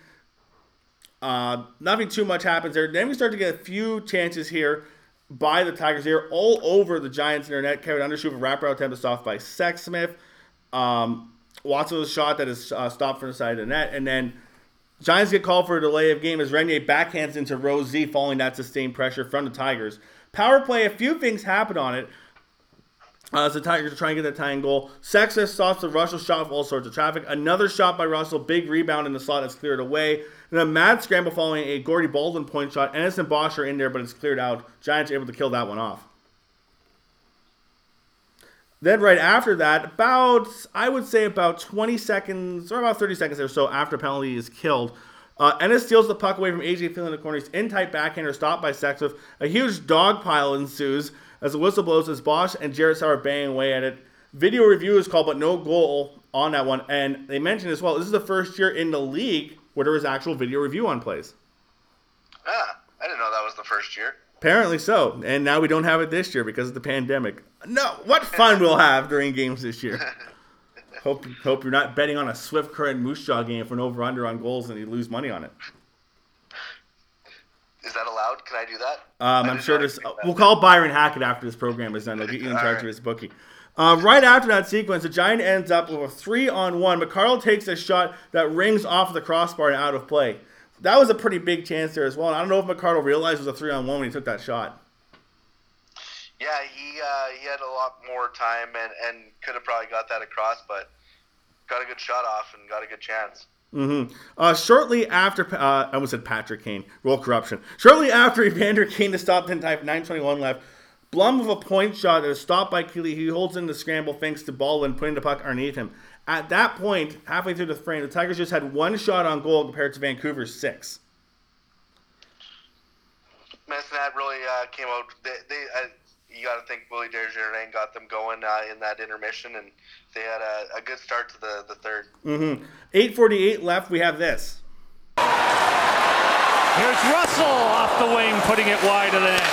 Uh, nothing too much happens there. Then we start to get a few chances here by the Tigers. They're all over the Giants in their net. Kevin Undershute a wraparound attempt is stopped by Sexsmith. Um, Watson a shot that is uh, stopped from the side of the net. And then Giants get called for a delay of game as Regner backhands into Rose Z following that sustained pressure from the Tigers. Power play, a few things happen on it. Uh, as the Tigers are trying to get that tying goal. Sexsmith stops the Russell shot all sorts of traffic. Another shot by Russell, big rebound in the slot that's cleared away. And a mad scramble following a Gordy Baldwin point shot. Ennis and Bosch are in there, but it's cleared out. Giants able to kill that one off. Then right after that, about I would say about 20 seconds or about 30 seconds or so after penalty is killed, uh, Ennis steals the puck away from AJ Field in the corner. He's in tight backhander, stopped by Sexsmith. A huge dog pile ensues as the whistle blows as Bosch and Jared Sauer bang away at it. Video review is called, but no goal on that one. And they mentioned as well, this is the first year in the league where there was actual video review on plays. Ah, I didn't know that was the first year. Apparently so. And now we don't have it this year because of the pandemic. No, what fun we'll have during games this year. hope hope you're not betting on a Swift Current Moose Jaw game for an over under on goals and you lose money on it. Is that allowed? Can I do that? Um, I'm sure there's. We'll call Byron Hackett after this program is done. He'll get you in charge of Alright. his bookie. Uh, right after that sequence, the Giant ends up with a three on one. McArdle takes a shot that rings off the crossbar and out of play. That was a pretty big chance there as well. And I don't know if McArdle realized it was a three on one when he took that shot. Yeah, he uh, he had a lot more time and, and could have probably got that across, but got a good shot off and got a good chance. Uh, shortly after, uh, I almost said Patrick Kane, roll corruption. Shortly after Evander Kane to stop in type 921 left, Blum with a point shot that is stopped by Keetley. He holds in the scramble thanks to Baldwin putting the puck underneath him. At that point, halfway through the frame, the Tigers just had one shot on goal compared to Vancouver's six. Messinat really uh, came out. They, they uh, you got to think Willie Desjardins got them going uh, in that intermission, and they had a, a good start to the the third. 848 left, we have this. Here's Russell off the wing, putting it wide of the net.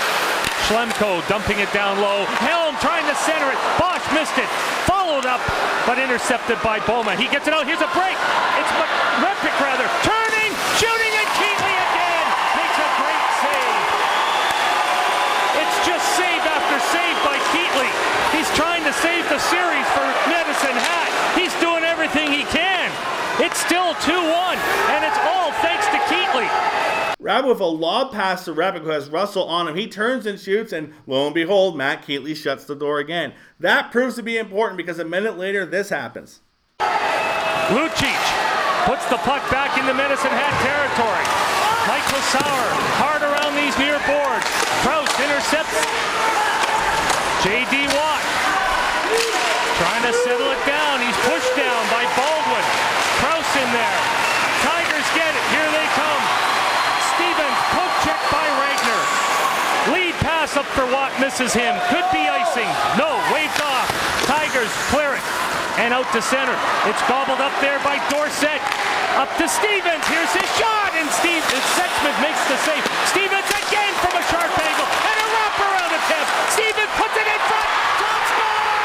Schlemko dumping it down low. Helm trying to center it. Bosch missed it. Followed up, but intercepted by Bouma. He gets it out. Here's a break. It's Mc- Repik rather. Turning, shooting, and Keetley again makes a great save. It's just save after save by Keetley. He's trying to save the series for Medicine Hat. He's doing everything he can. It's still 2-1, and it's all thanks to Keetley. Rabbit with a lob pass to Rabbit who has Russell on him. He turns and shoots, and lo and behold, Matt Keetley shuts the door again. That proves to be important because a minute later, this happens. Lucic puts the puck back into Medicine Hat territory. Michael Sauer hard around these near boards. Kraus intercepts. J.D. Watt trying to settle it down. He's pushed down by Baldwin. Kraus in there. Tigers get it. Here they come. Stevens poke check by Regner. Lead pass up for Watt misses him. Could be icing. No, waved off. Tigers clear it. And out to center. It's gobbled up there by Dorsett. Up to Stevens. Here's his shot. And Steve Sexsmith makes the save. Stevens again from a sharp angle. And a wraparound attempt. Stevens puts it in front. Top scores!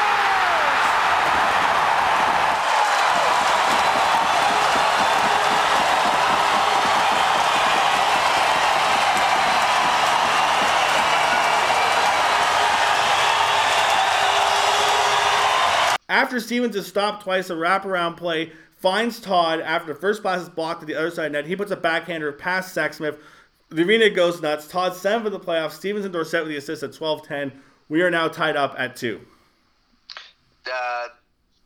After Stevens is stopped twice, a wraparound play finds Todd after the first pass is blocked to the other side net. He puts a backhander past Sexsmith. The arena goes nuts. Todd seven for the playoffs. Stevens and Dorsett with the assist at 12-10. We are now tied up at two. Uh,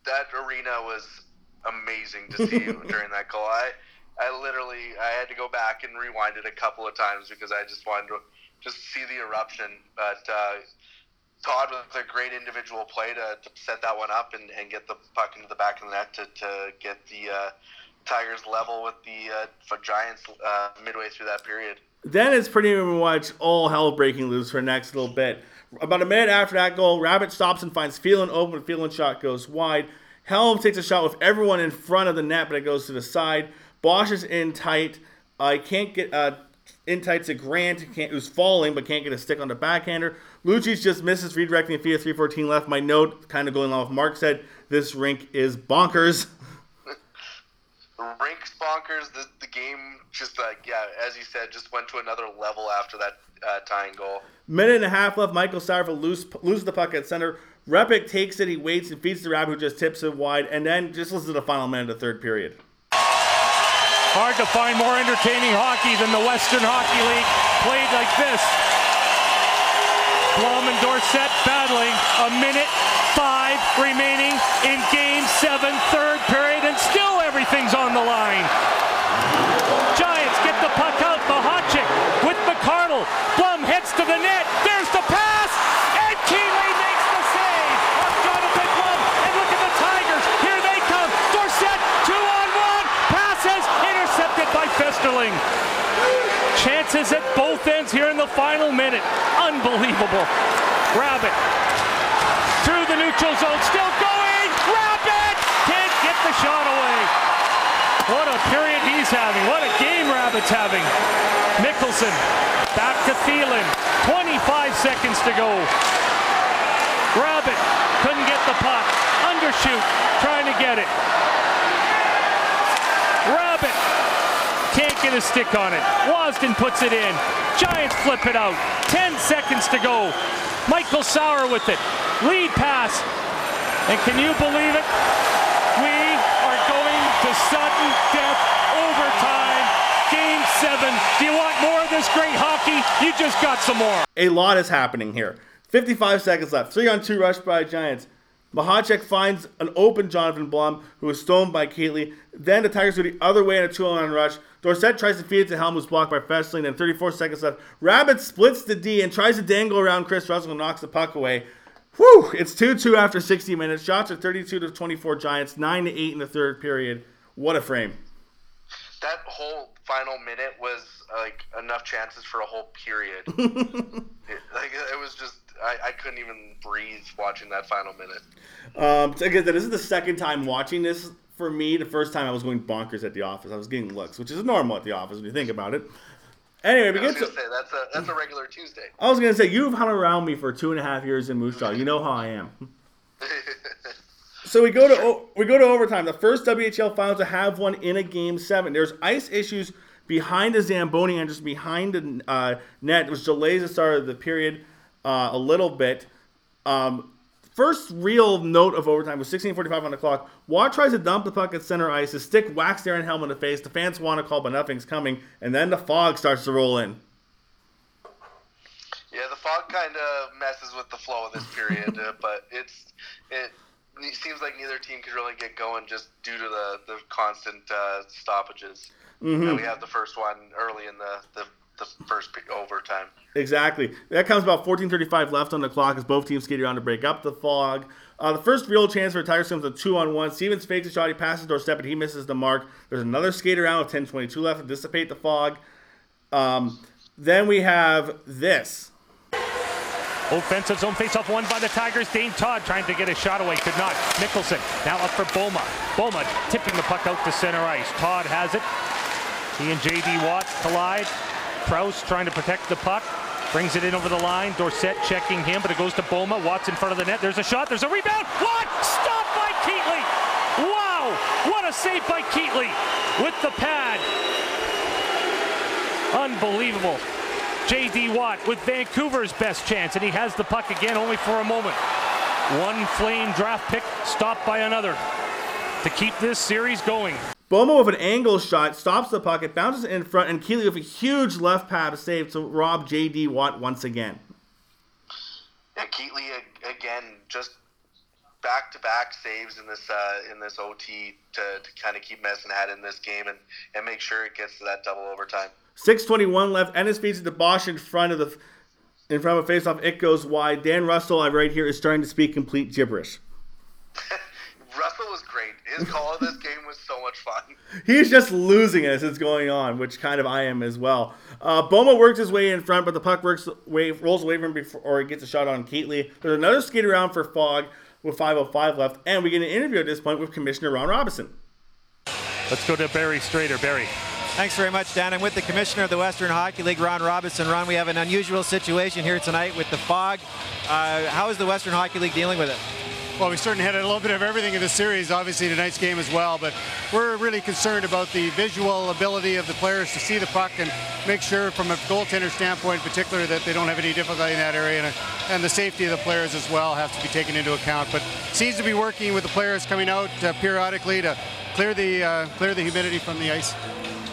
that arena was amazing to see during that goal. I, I literally, I had to go back and rewind it a couple of times because I just wanted to just see the eruption. But uh, Todd with a great individual play to, to set that one up and, and get the puck into the back of the net to, to get the uh, Tigers level with the uh, Giants uh, midway through that period. Then it's pretty much all hell breaking loose for the next little bit. About a minute after that goal, Rabbit stops and finds Phelan open. Phelan shot goes wide. Helm takes a shot with everyone in front of the net, but it goes to the side. Bosch is in tight. I can't get uh, in tight to Grant, who's falling but can't get a stick on the backhander. Lucic just misses redirecting via 314 left. My note, kind of going along with Mark said, this rink is bonkers. Rinks bonkers. The, the game just like yeah, as you said, just went to another level after that uh, tying goal. Minute and a half left. Michael Sauer loose, loses the puck at center. Repik takes it. He waits and feeds the rabbit who just tips it wide. And then just listen to the final minute of the third period. Hard to find more entertaining hockey than the Western Hockey League played like this. Blum and Dorsett battling. A minute five remaining in game seven, third period, and still everything's on the line. Giants get the puck out. Machacek with McArdle. Blum heads to the net. There's the pass. And Keetley makes the save. On Jonathan Blum. And look at the Tigers. Here they come. Dorsett two on one. Passes intercepted by Festerling. Chances at both ends here in the final minute. Unbelievable. Rabbit through the neutral zone, still going. Rabbit can't get the shot away. What a period he's having. What a game Rabbit's having. Mickelson back to Thielen. 25 seconds to go. Rabbit couldn't get the puck. Undershute trying to get it. Rabbit can't get a stick on it. Wasden puts it in. Giants flip it out. 10 seconds to go. Michael Sauer with it. Lead pass. And can you believe it? We are going to sudden death overtime. Game seven. Do you want more of this great hockey? You just got some more. A lot is happening here. 55 seconds left. Three on two rush by Giants. Machacek finds an open Jonathan Blum, who is stoned by Keetley. Then the Tigers go the other way in a two-on rush. Dorsett tries to feed it to Helm, who's blocked by Fessling. Then 34 seconds left. Rabbit splits the D and tries to dangle around Chris Russell and knocks the puck away. Whew! It's 2-2 after 60 minutes. Shots are 32 to 24 Giants, 9 to 8 in the third period. What a frame. That whole final minute was like enough chances for a whole period. it, like it was just I, I couldn't even breathe watching that final minute. Um, again, this is the second time watching this for me. The first time I was going bonkers at the office. I was getting looks, which is normal at the office when you think about it. Anyway, we I was get to. say that's a that's a regular Tuesday. I was gonna say you've hung around me for two and a half years in Moose Jaw. You know how I am. So we go to we go to overtime. The first WHL finals to have one in a game seven. There's ice issues behind the Zamboni and just behind the uh, net, which delays the start of the period uh, a little bit. Um, first real note of overtime was 16:45 on the clock. Watt tries to dump the puck at center ice. His stick whacks Darren Helm in the face. The fans want to call, but nothing's coming. And then the fog starts to roll in. Yeah, the fog kind of messes with the flow of this period, uh, but it's it, it seems like neither team could really get going just due to the the constant uh, stoppages. And we have the first one early in the the, the first overtime. Exactly. That comes about 14:35 left on the clock as both teams skate around to break up the fog. Uh, the first real chance for the Tigers comes a two on one. Stevens fakes a shot. He passes doorstep, but he misses the mark. There's another skate around with 10:22 left to dissipate the fog. Um, then we have this. Offensive zone face-off won by the Tigers. Dane Todd trying to get a shot away, could not. Mickelson now up for Bouma. Bouma tipping the puck out to center ice. Todd has it. He and J.D. Watt collide. Kraus trying to protect the puck. Brings it in over the line. Dorsett checking him, but it goes to Bouma. Watt's in front of the net. There's a shot. There's a rebound. What? stopped by Keetley. Wow! What a save by Keetley with the pad. Unbelievable. J.D. Watt with Vancouver's best chance, and he has the puck again only for a moment. One flame draft pick stopped by another to keep this series going. Bouma with an angle shot stops the puck. It bounces in front, and Keetley with a huge left pad save to rob J.D. Watt once again. Yeah, Keetley again just back to back saves in this uh, in this OT to, to kind of keep messing Messenhat in this game and, and make sure it gets to that double overtime. 6:21 left. Ennis feeds it to Bosch in front of the in front of a faceoff. It goes wide. Dan Russell, I right here, is starting to speak complete gibberish. Russell was great. His call of this game was so much fun. He's just losing it as it's going on, which kind of I am as well. Uh, Bouma works his way in front, but the puck works way, rolls away from him before or he gets a shot on Keetley. There's another skate around for Fogg with 5:05 left, and we get an interview at this point with Commissioner Ron Robinson. Let's go to Barry Strader. Barry. Thanks very much, Dan. I'm with the Commissioner of the Western Hockey League, Ron Robinson. Ron, we have an unusual situation here tonight with the fog. Uh, how is the Western Hockey League dealing with it? Well, we certainly had a little bit of everything in the series, obviously tonight's game as well, but we're really concerned about the visual ability of the players to see the puck and make sure from a goaltender standpoint in particular that they don't have any difficulty in that area and, and the safety of the players as well has to be taken into account. But seems to be working with the players coming out uh, periodically to clear the, uh, clear the humidity from the ice.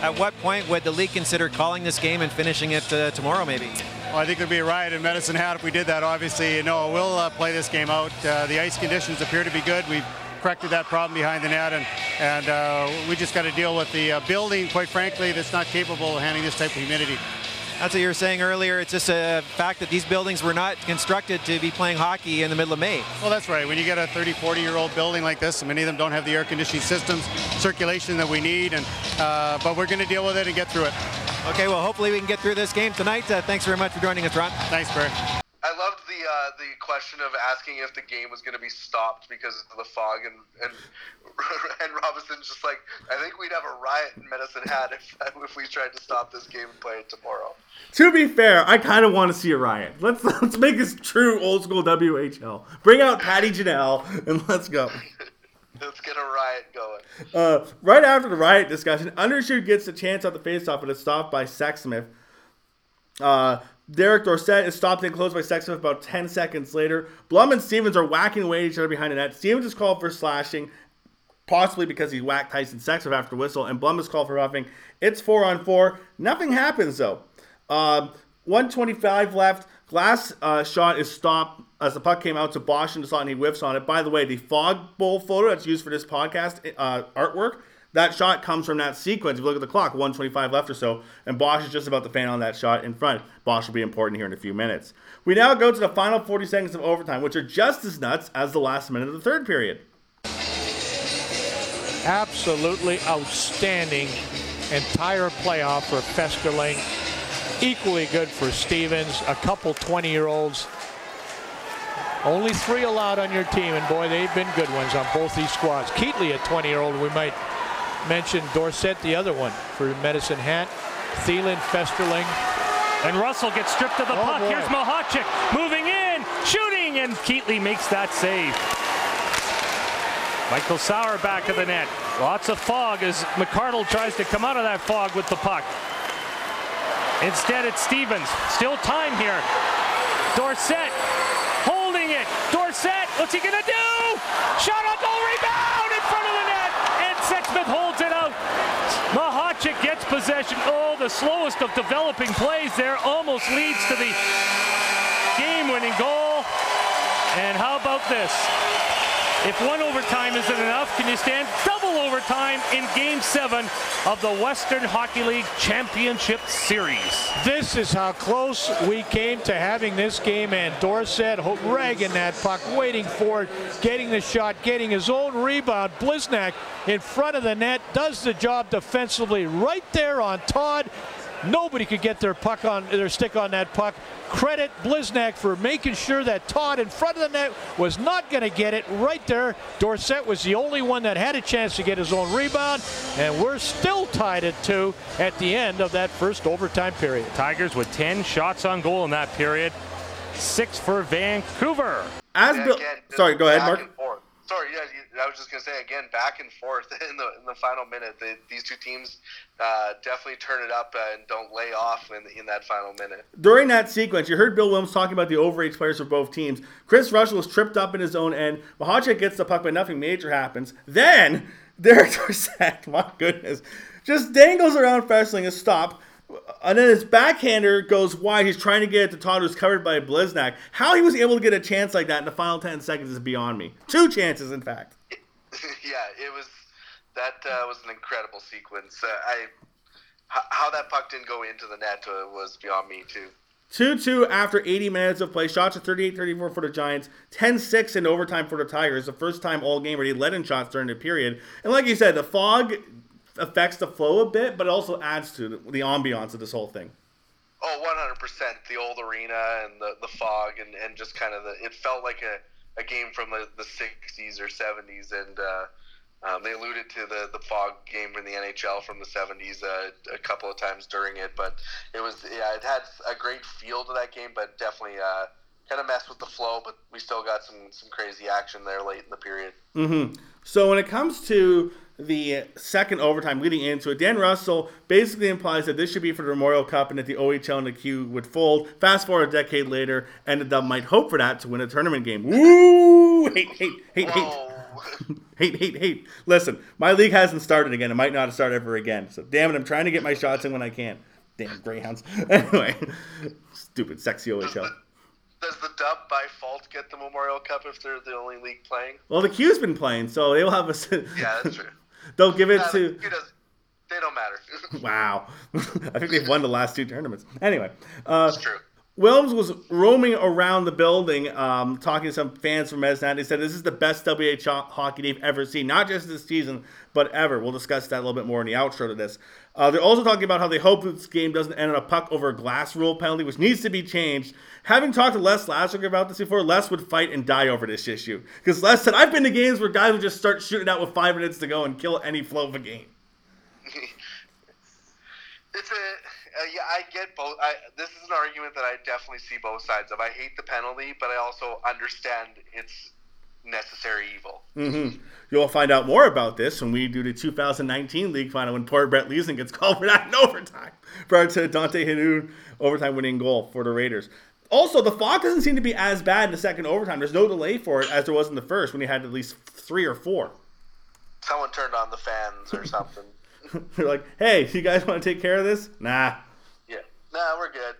At what point would the league consider calling this game and finishing it uh, tomorrow, maybe? Well, I think there'd be a riot in Medicine Hat if we did that. Obviously, no, we'll uh, play this game out. Uh, the ice conditions appear to be good. We've corrected that problem behind the net, and and uh, we just got to deal with the uh, building. Quite frankly, that's not capable of handling this type of humidity. That's what you were saying earlier. It's just a fact that these buildings were not constructed to be playing hockey in the middle of May. Well, that's right. When you get a 30, 40 year old building like this, many of them don't have the air conditioning systems, circulation that we need, and uh, but we're going to deal with it and get through it. Okay, well, hopefully we can get through this game tonight. Uh, thanks very much for joining us, Ron. Thanks, Barry. I loved the uh, the question of asking if the game was going to be stopped because of the fog, and and and Robinson's just like, I think we'd have a riot in Medicine Hat if if we tried to stop this game and play it tomorrow. To be fair, I kind of want to see a riot. Let's let's make this true old school WHL. Bring out Patty Janelle and let's go. Let's get a riot going. Uh, right after the riot discussion, Undershute gets a chance at the faceoff, but it's stopped by Sexsmith. Uh, Derek Dorsett is stopped and closed by Sexsmith about 10 seconds later. Blum and Stevens are whacking away at each other behind the net. Stevens is called for slashing, possibly because he whacked Tyson Sexsmith after whistle, and Blum is called for roughing. It's four on four. Nothing happens though. Um, 125 left. Glass uh, shot is stopped as the puck came out to Bosch and saw and he whiffs on it. By the way, the fog bowl photo that's used for this podcast uh, artwork, that shot comes from that sequence. If you look at the clock, 125 left or so, and Bosch is just about to fan on that shot in front. Bosch will be important here in a few minutes. We now go to the final 40 seconds of overtime, which are just as nuts as the last minute of the third period. Absolutely outstanding entire playoff for Festerling. Equally good for Stevens. A couple 20 year olds. Only three allowed on your team, and boy, they've been good ones on both these squads. Keetley, a 20 year old, we might mention Dorsett, the other one for Medicine Hat. Thielen, Festerling. And Russell gets stripped of the Oh, puck. boy. Here's Machacek moving in, shooting, and Keetley makes that save. Michael Sauer back of the net. Lots of fog as McArdle tries to come out of that fog with the puck. Instead, it's Stevens. Still time here. Dorsett holding it. Dorsett, what's he gonna do? Shot on goal, rebound in front of the net, and Sexsmith holds it out. Machacek gets possession. Oh, the slowest of developing plays there almost leads to the game-winning goal. And how about this? If one overtime isn't enough, can you stand double overtime in Game 7 of the Western Hockey League Championship Series? This is how close we came to having this game and Dorsett ho- ragging that puck, waiting for it, getting the shot, getting his own rebound. Bliznak in front of the net does the job defensively right there on Todd. Nobody could get their puck on their stick on that puck. Credit Bliznak for making sure that Todd in front of the net was not going to get it right there. Dorsett was the only one that had a chance to get his own rebound, and we're still tied at two at the end of that first overtime period. Tigers with 10 shots on goal in that period, six for Vancouver. As Bill, sorry, go ahead, Mark. Sorry, yeah, I was just gonna say again, back and forth in the in the final minute. They, these two teams uh, definitely turn it up and don't lay off in, in that final minute. During that sequence, you heard Bill Williams talking about the overage players for both teams. Chris Russell was tripped up in his own end. Machacek gets the puck, but nothing major happens. Then Derek Dorsett, my goodness, just dangles around Fessling a stop. And then his backhander goes wide. He's trying to get it to Todd, who's covered by Bliznak. How he was able to get a chance like that in the final 10 seconds is beyond me. Two chances, in fact. yeah, it was that uh, was an incredible sequence. Uh, I how that puck didn't go into the net uh, was beyond me too. 2 2 after 80 minutes of play. Shots at 38 34 for the Giants. 10 6 in overtime for the Tigers. The first time all game where they led in shots during the period. And like you said, the fog affects the flow a bit, but it also adds to the, the ambiance of this whole thing. Oh, 100%. The old arena and the, the fog and, and just kind of the. It felt like a, a game from the, the 60s or 70s. And uh, um, they alluded to the, the fog game in the NHL from the 70s uh, a couple of times during it. But it was, yeah, it had a great feel to that game, but definitely uh, kind of messed with the flow. But we still got some, some crazy action there late in the period. Mm-hmm. So when it comes to the second overtime leading into it, Dan Russell basically implies that this should be for the Memorial Cup and that the OHL and the Q would fold. Fast forward a decade later, and the Dub might hope for that to win a tournament game. Woo! Hate, hate, hate, hate. Hate, hate, hate. Listen, my league hasn't started again. It might not start ever again. So damn it, I'm trying to get my shots in when I can. Damn Greyhounds. Anyway, stupid sexy OHL. Does the dub by fault get the Memorial Cup if they're the only league playing? Well, the Q's been playing, so they'll have a. Yeah, that's true. They'll give it to. They don't matter. Wow. I think they've won the last two tournaments. Anyway, uh, That's true. Wilms was roaming around the building, um, talking to some fans from Mesnat. He said this is the best WHL hockey they've ever seen, not just this season, but ever. We'll discuss that a little bit more in the outro to this. Uh, they're also talking about how they hope this game doesn't end in a puck over glass rule penalty, which needs to be changed. Having talked to Les Lazaruk about this before, Les would fight and die over this issue. Because Les said, I've been to games where guys would just start shooting out with five minutes to go and kill any flow of a game. it's a uh, yeah, I get both. I, this is an argument that I definitely see both sides of. I hate the penalty, but I also understand its necessary evil. Mm-hmm. You'll find out more about this when we do the 2019 league final when poor Brett Leeson gets called for that in overtime prior to Dante Hannoun overtime winning goal for the Raiders. Also, the fog doesn't seem to be as bad in the second overtime. There's no delay for it as there was in the first when he had at least three or four. Someone turned on the fans or something. They're like, hey, you guys want to take care of this? Nah, Nah, we're good.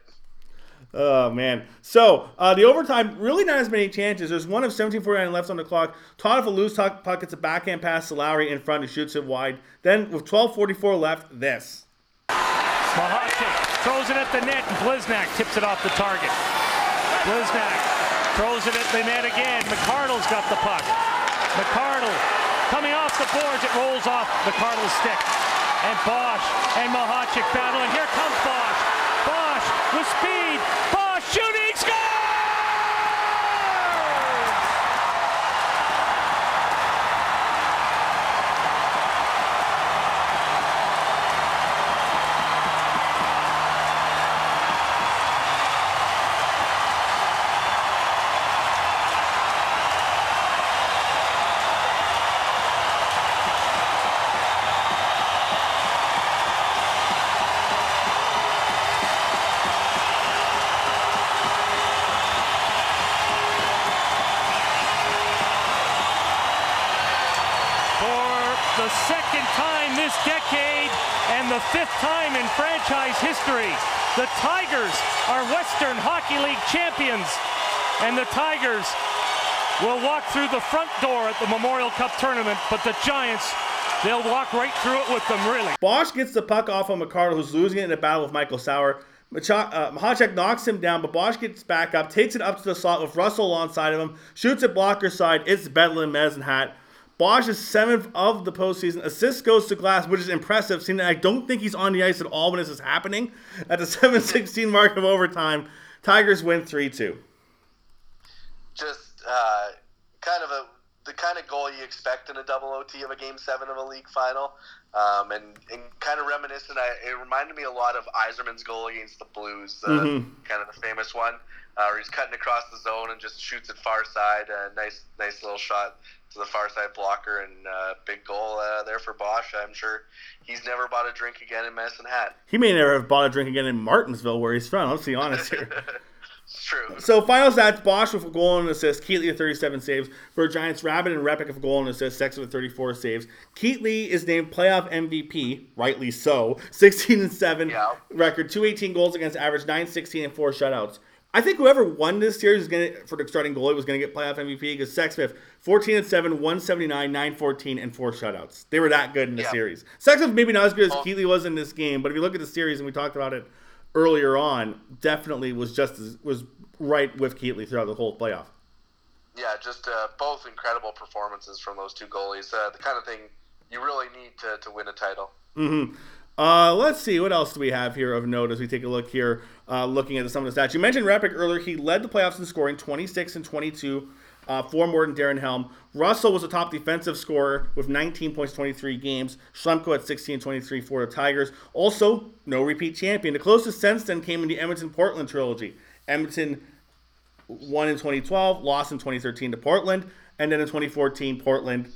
Oh man! So uh, the overtime really not as many chances. There's one of 17:49 left on the clock. Todd a loose puck gets a backhand pass to Lowry in front who shoots it wide. Then with 12:44 left, this. Machacek throws it at the net, and Bliznak tips it off the target. Bliznak throws it at the net again. McArdle's got the puck. McArdle coming off the boards. It rolls off McArdle's stick. And Bosch and Machacek battle, and here comes Bosch with speed. Bosch shooting, score! the fifth time in franchise history. The Tigers are Western Hockey League champions, and the Tigers will walk through the front door at the Memorial Cup tournament, but the Giants, they'll walk right through it with them, really. Bosch gets the puck off of McArdle, who's losing it in a battle with Michael Sauer. uh, Machacek knocks him down, but Bosch gets back up, takes it up to the slot with Russell alongside of him, shoots it blocker side. It's Bedlam Mezenhat. Bosch is seventh of the postseason. Assist goes to Glass, which is impressive, seeing that I don't think he's on the ice at all when this is happening. At the 7-16 mark of overtime, Tigers win 3-2. Just uh, kind of a the kind of goal you expect in a double OT of a game seven of a league final, um, and, and kind of reminiscent. I, it reminded me a lot of Yzerman's goal against the Blues, uh, mm-hmm. kind of the famous one, uh, where he's cutting across the zone and just shoots it far side. Uh, nice, nice little shot to the far side blocker and uh, big goal uh, there for Bosch. I'm sure he's never bought a drink again in Medicine Hat. He may never have bought a drink again in Martensville, where he's from. Let's be honest here. true. So final stats: Bosch with a goal and assist, Keetley with 37 saves. For Giants, Rabbit and Repik with a goal and assist, Sexsmith with 34 saves. Keetley is named playoff MVP, rightly so. 16 and 7 yeah. record, 218 goals against average, 9, 16 and 4 shutouts. I think whoever won this series is going to, for the starting goalie was going to get playoff MVP because Sexsmith, 14 and 7, 179, 914, and four shutouts. They were that good in the yeah. series. Sexsmith maybe not as good as oh. Keetley was in this game, but if you look at the series and we talked about it earlier on, definitely was just as, was right with Keetley throughout the whole playoff. Yeah, just uh, both incredible performances from those two goalies. Uh, the kind of thing you really need to, to win a title. Mm-hmm. Uh, let's see what else do we have here of note as we take a look here, uh, looking at some of the stats. You mentioned Repik earlier. He led the playoffs in scoring, 26 and 22, uh, four more than Darren Helm. Russell was a top defensive scorer with 19 points, 23 games. Schlemko at 16 23 for the Tigers. Also, no repeat champion. The closest since then came in the Edmonton Portland trilogy. Edmonton won in 2012, lost in 2013 to Portland, and then in 2014, Portland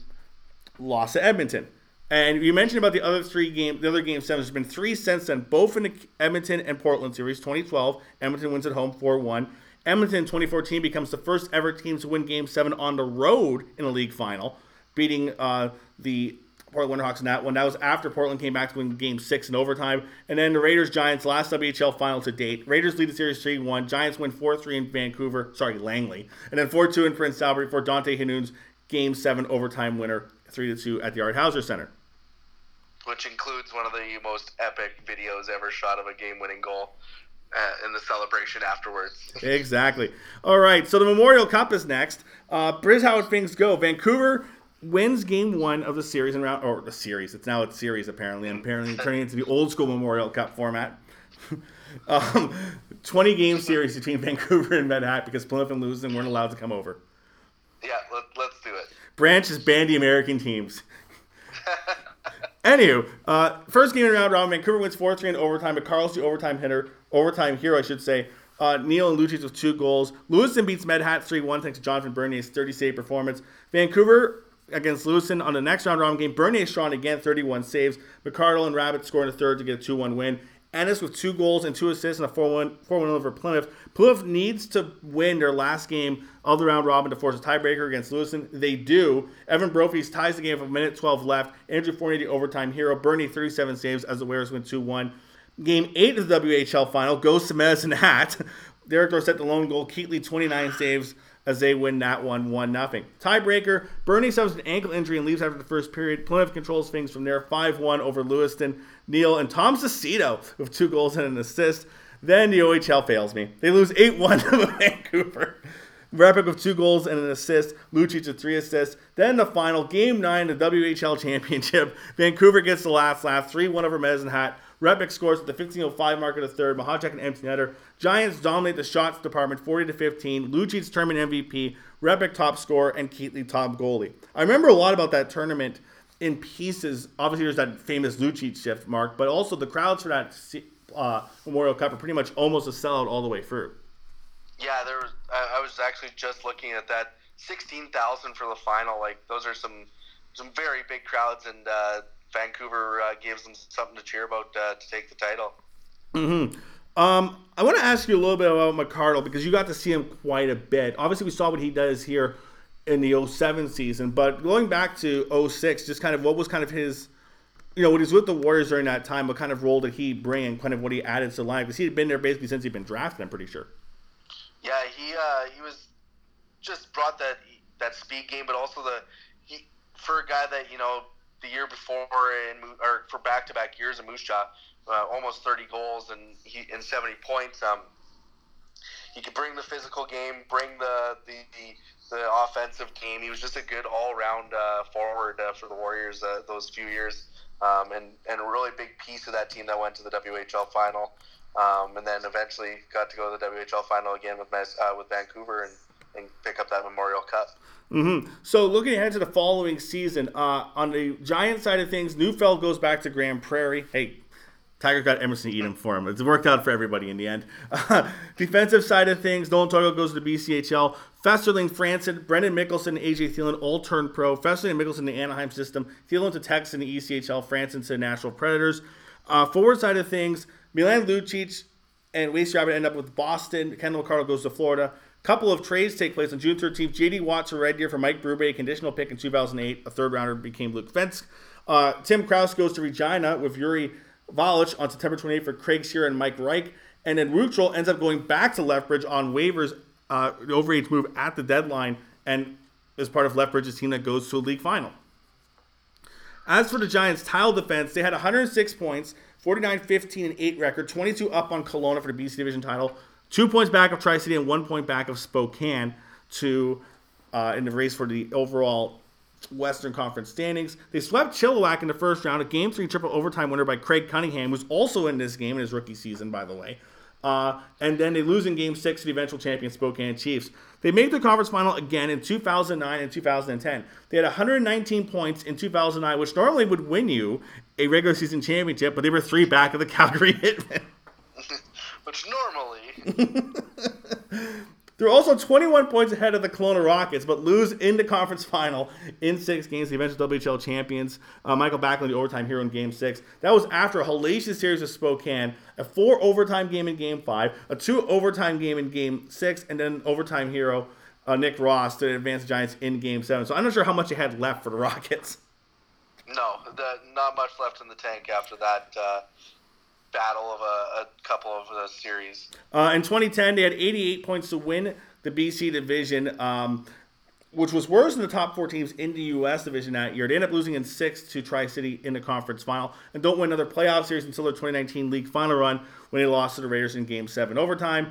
lost to Edmonton. And you mentioned about the other three game, the other game sevens. There's been three since then, both in the Edmonton and Portland series. 2012, Edmonton wins at home 4-1. Edmonton 2014 becomes the first ever team to win Game Seven on the road in a league final, beating uh, the Portland Winterhawks in that one. That was after Portland came back to win Game Six in overtime. And then the Raiders Giants last WHL final to date. Raiders lead the series 3-1. Giants win 4-3 in Vancouver. Sorry, Langley, and then 4-2 in Prince Albert for Dante Hannoun's Game Seven overtime winner, 3-2 at the Art Hauser Center which includes one of the most epic videos ever shot of a game-winning goal. Uh, in the celebration afterwards. exactly. All right, so the Memorial Cup is next. Uh, here's how would things go. Vancouver wins game one of the series in round or the series. It's now a series apparently, and apparently turning into the old school Memorial Cup format. um, 20 game series between Vancouver and Manhattan because Plymouth and Lewiston weren't allowed to come over. Yeah, let, let's do it. Branch is banned the American teams. Anywho, uh, first game in round robin, Vancouver wins 4 3 in overtime, but Karl's the overtime hitter, overtime hero, I should say. Uh, Neal and Lucic with two goals. Lewiston beats Med Hat 3 1 thanks to Jonathan Bernier's 30 save performance. Vancouver against Lewiston on the next round robin game. Bernier strong again, 31 saves. McArdle and Rabbit scoring a third to get a 2 1 win. Ennis with two goals and two assists and a 4 1 over Plymouth. Plymouth needs to win their last game of the round robin to force a tiebreaker against Lewiston. They do. Evan Brophy ties the game with a minute 12 left. Andrew Fournier, the overtime hero. Bernier, 37 saves as the Warriors win 2 1. Game 8 of the WHL final goes to Medicine Hat. Derek Dorsett, the lone goal. Keetley, 29 saves as they win that one 1 0. Tiebreaker, Bernier suffers an ankle injury and leaves after the first period. Plymouth controls things from there 5 1 over Lewiston. Neal and Tom Sestito with two goals and an assist. Then the OHL fails me. They lose 8 1 to Vancouver. Repik with two goals and an assist. Lucic with three assists. Then the final, game nine, the WHL Championship. Vancouver gets the last laugh, 3 1 over Medicine Hat. Repik scores at the 15:05 mark of the third. Machacek and empty netter. Giants dominate the shots department 40 to 15. Lucic's tournament MVP. Repik top scorer and Keetley top goalie. I remember a lot about that tournament in pieces. Obviously, there's that famous Lucic shift mark, but also the crowds for that uh, Memorial Cup are pretty much almost a sellout all the way through. Yeah, there was. I, I was actually just looking at that. Sixteen thousand for the final. Like those are some some very big crowds, and uh, Vancouver uh, gives them something to cheer about uh, to take the title. Mm-hmm. Um, I want to ask you a little bit about McArdle because you got to see him quite a bit. Obviously, we saw what he does here in the 07 season, but going back to 06, just kind of what was kind of his, you know, when he's with the Warriors during that time, what kind of role did he bring and kind of what he added to the line? Because he had been there basically since he'd been drafted, I'm pretty sure. Yeah, he uh, he was just brought that that speed game, but also the he for a guy that you know the year before in or for back to back years in Moose Jaw, uh, almost 30 goals and he and 70 points. Um, he could bring the physical game, bring the the, the, the offensive game. He was just a good all round uh, forward uh, for the Warriors uh, those few years, um, and and a really big piece of that team that went to the WHL final. Um, and then eventually got to go to the WHL final again with uh, with Vancouver and, and pick up that Memorial Cup. Mm-hmm. So looking ahead to the following season, uh, on the Giant side of things, Newfeld goes back to Grande Prairie. Hey, Tiger got Emerson Etem for him. It's worked out for everybody in the end. Defensive side of things, Nolan Torgo goes to the BCHL. Festerling, Franson, Brendan Mikkelson, AJ Thielen all turned pro. Festerling and Mikkelson, the Anaheim system. Thielen to Texas in the ECHL. Franson to Nashville Predators. Uh, forward side of things, Milan Lucic and Wacey Rabbit end up with Boston. Kenndal McArdle goes to Florida. Couple of trades take place on June 13th. JD Watts, a red deer for Mike Brube, conditional pick in 2008. A third rounder became Luke Fensk. Uh, Tim Kraus goes to Regina with Yuri Valich on September 28th for Craig Shearer and Mike Reich. And then Rutrell ends up going back to Lethbridge on waivers, uh, overage move at the deadline, and is part of Lethbridge's team that goes to a league final. As for the Giants' tile defense, they had 106 points, 49 15 and 8 record, 22 up on Kelowna for the BC Division title, two points back of Tri City, and one point back of Spokane to uh, in the race for the overall Western Conference standings. They swept Chilliwack in the first round, a game three triple overtime winner by Craig Cunningham, who's also in this game in his rookie season, by the way. Uh, and then they lose in game six to the eventual champion Spokane Chiefs. They made the conference final again in 2009 and 2010. They had 119 points in 2009, which normally would win you a regular season championship, but they were three back of the Calgary Hitmen. which normally. They're also 21 points ahead of the Kelowna Rockets, but lose in the conference final in six games. The eventual WHL champions, uh, Mikael Backlund, the overtime hero in Game Six. That was after a hellacious series of Spokane, a four overtime game in Game Five, a two overtime game in Game Six, and then overtime hero uh, Nick Ross to advance the Giants in Game Seven. So I'm not sure how much they had left for the Rockets. No, the, not much left in the tank after that. Uh, battle of a, a couple of the series. Uh, in 2010, they had 88 points to win the BC division. Um, which was worse than the top four teams in the U.S. division that year. They ended up losing in six to Tri City in the conference final and don't win another playoff series until their 2019 league final run when they lost to the Raiders in Game 7 overtime.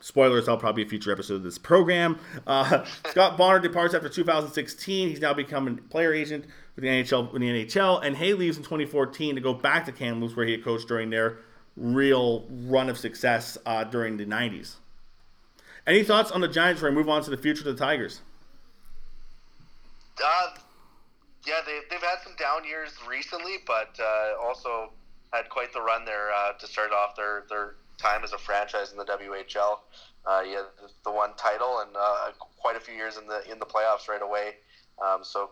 Spoilers, that'll probably be a future episode of this program. Uh, Scott Bonner departs after 2016. He's now become a player agent with the NHL, with the NHL, and Hay leaves in 2014 to go back to Kamloops, where he had coached during their real run of success uh, during the 90s. Any thoughts on the Giants before I move on to the future of the Tigers? Uh, yeah, they, they've had some down years recently, but uh, also had quite the run there uh, to start off their, their time as a franchise in the WHL. Uh, yeah, the, the one title and uh, quite a few years in the in the playoffs right away. Um, so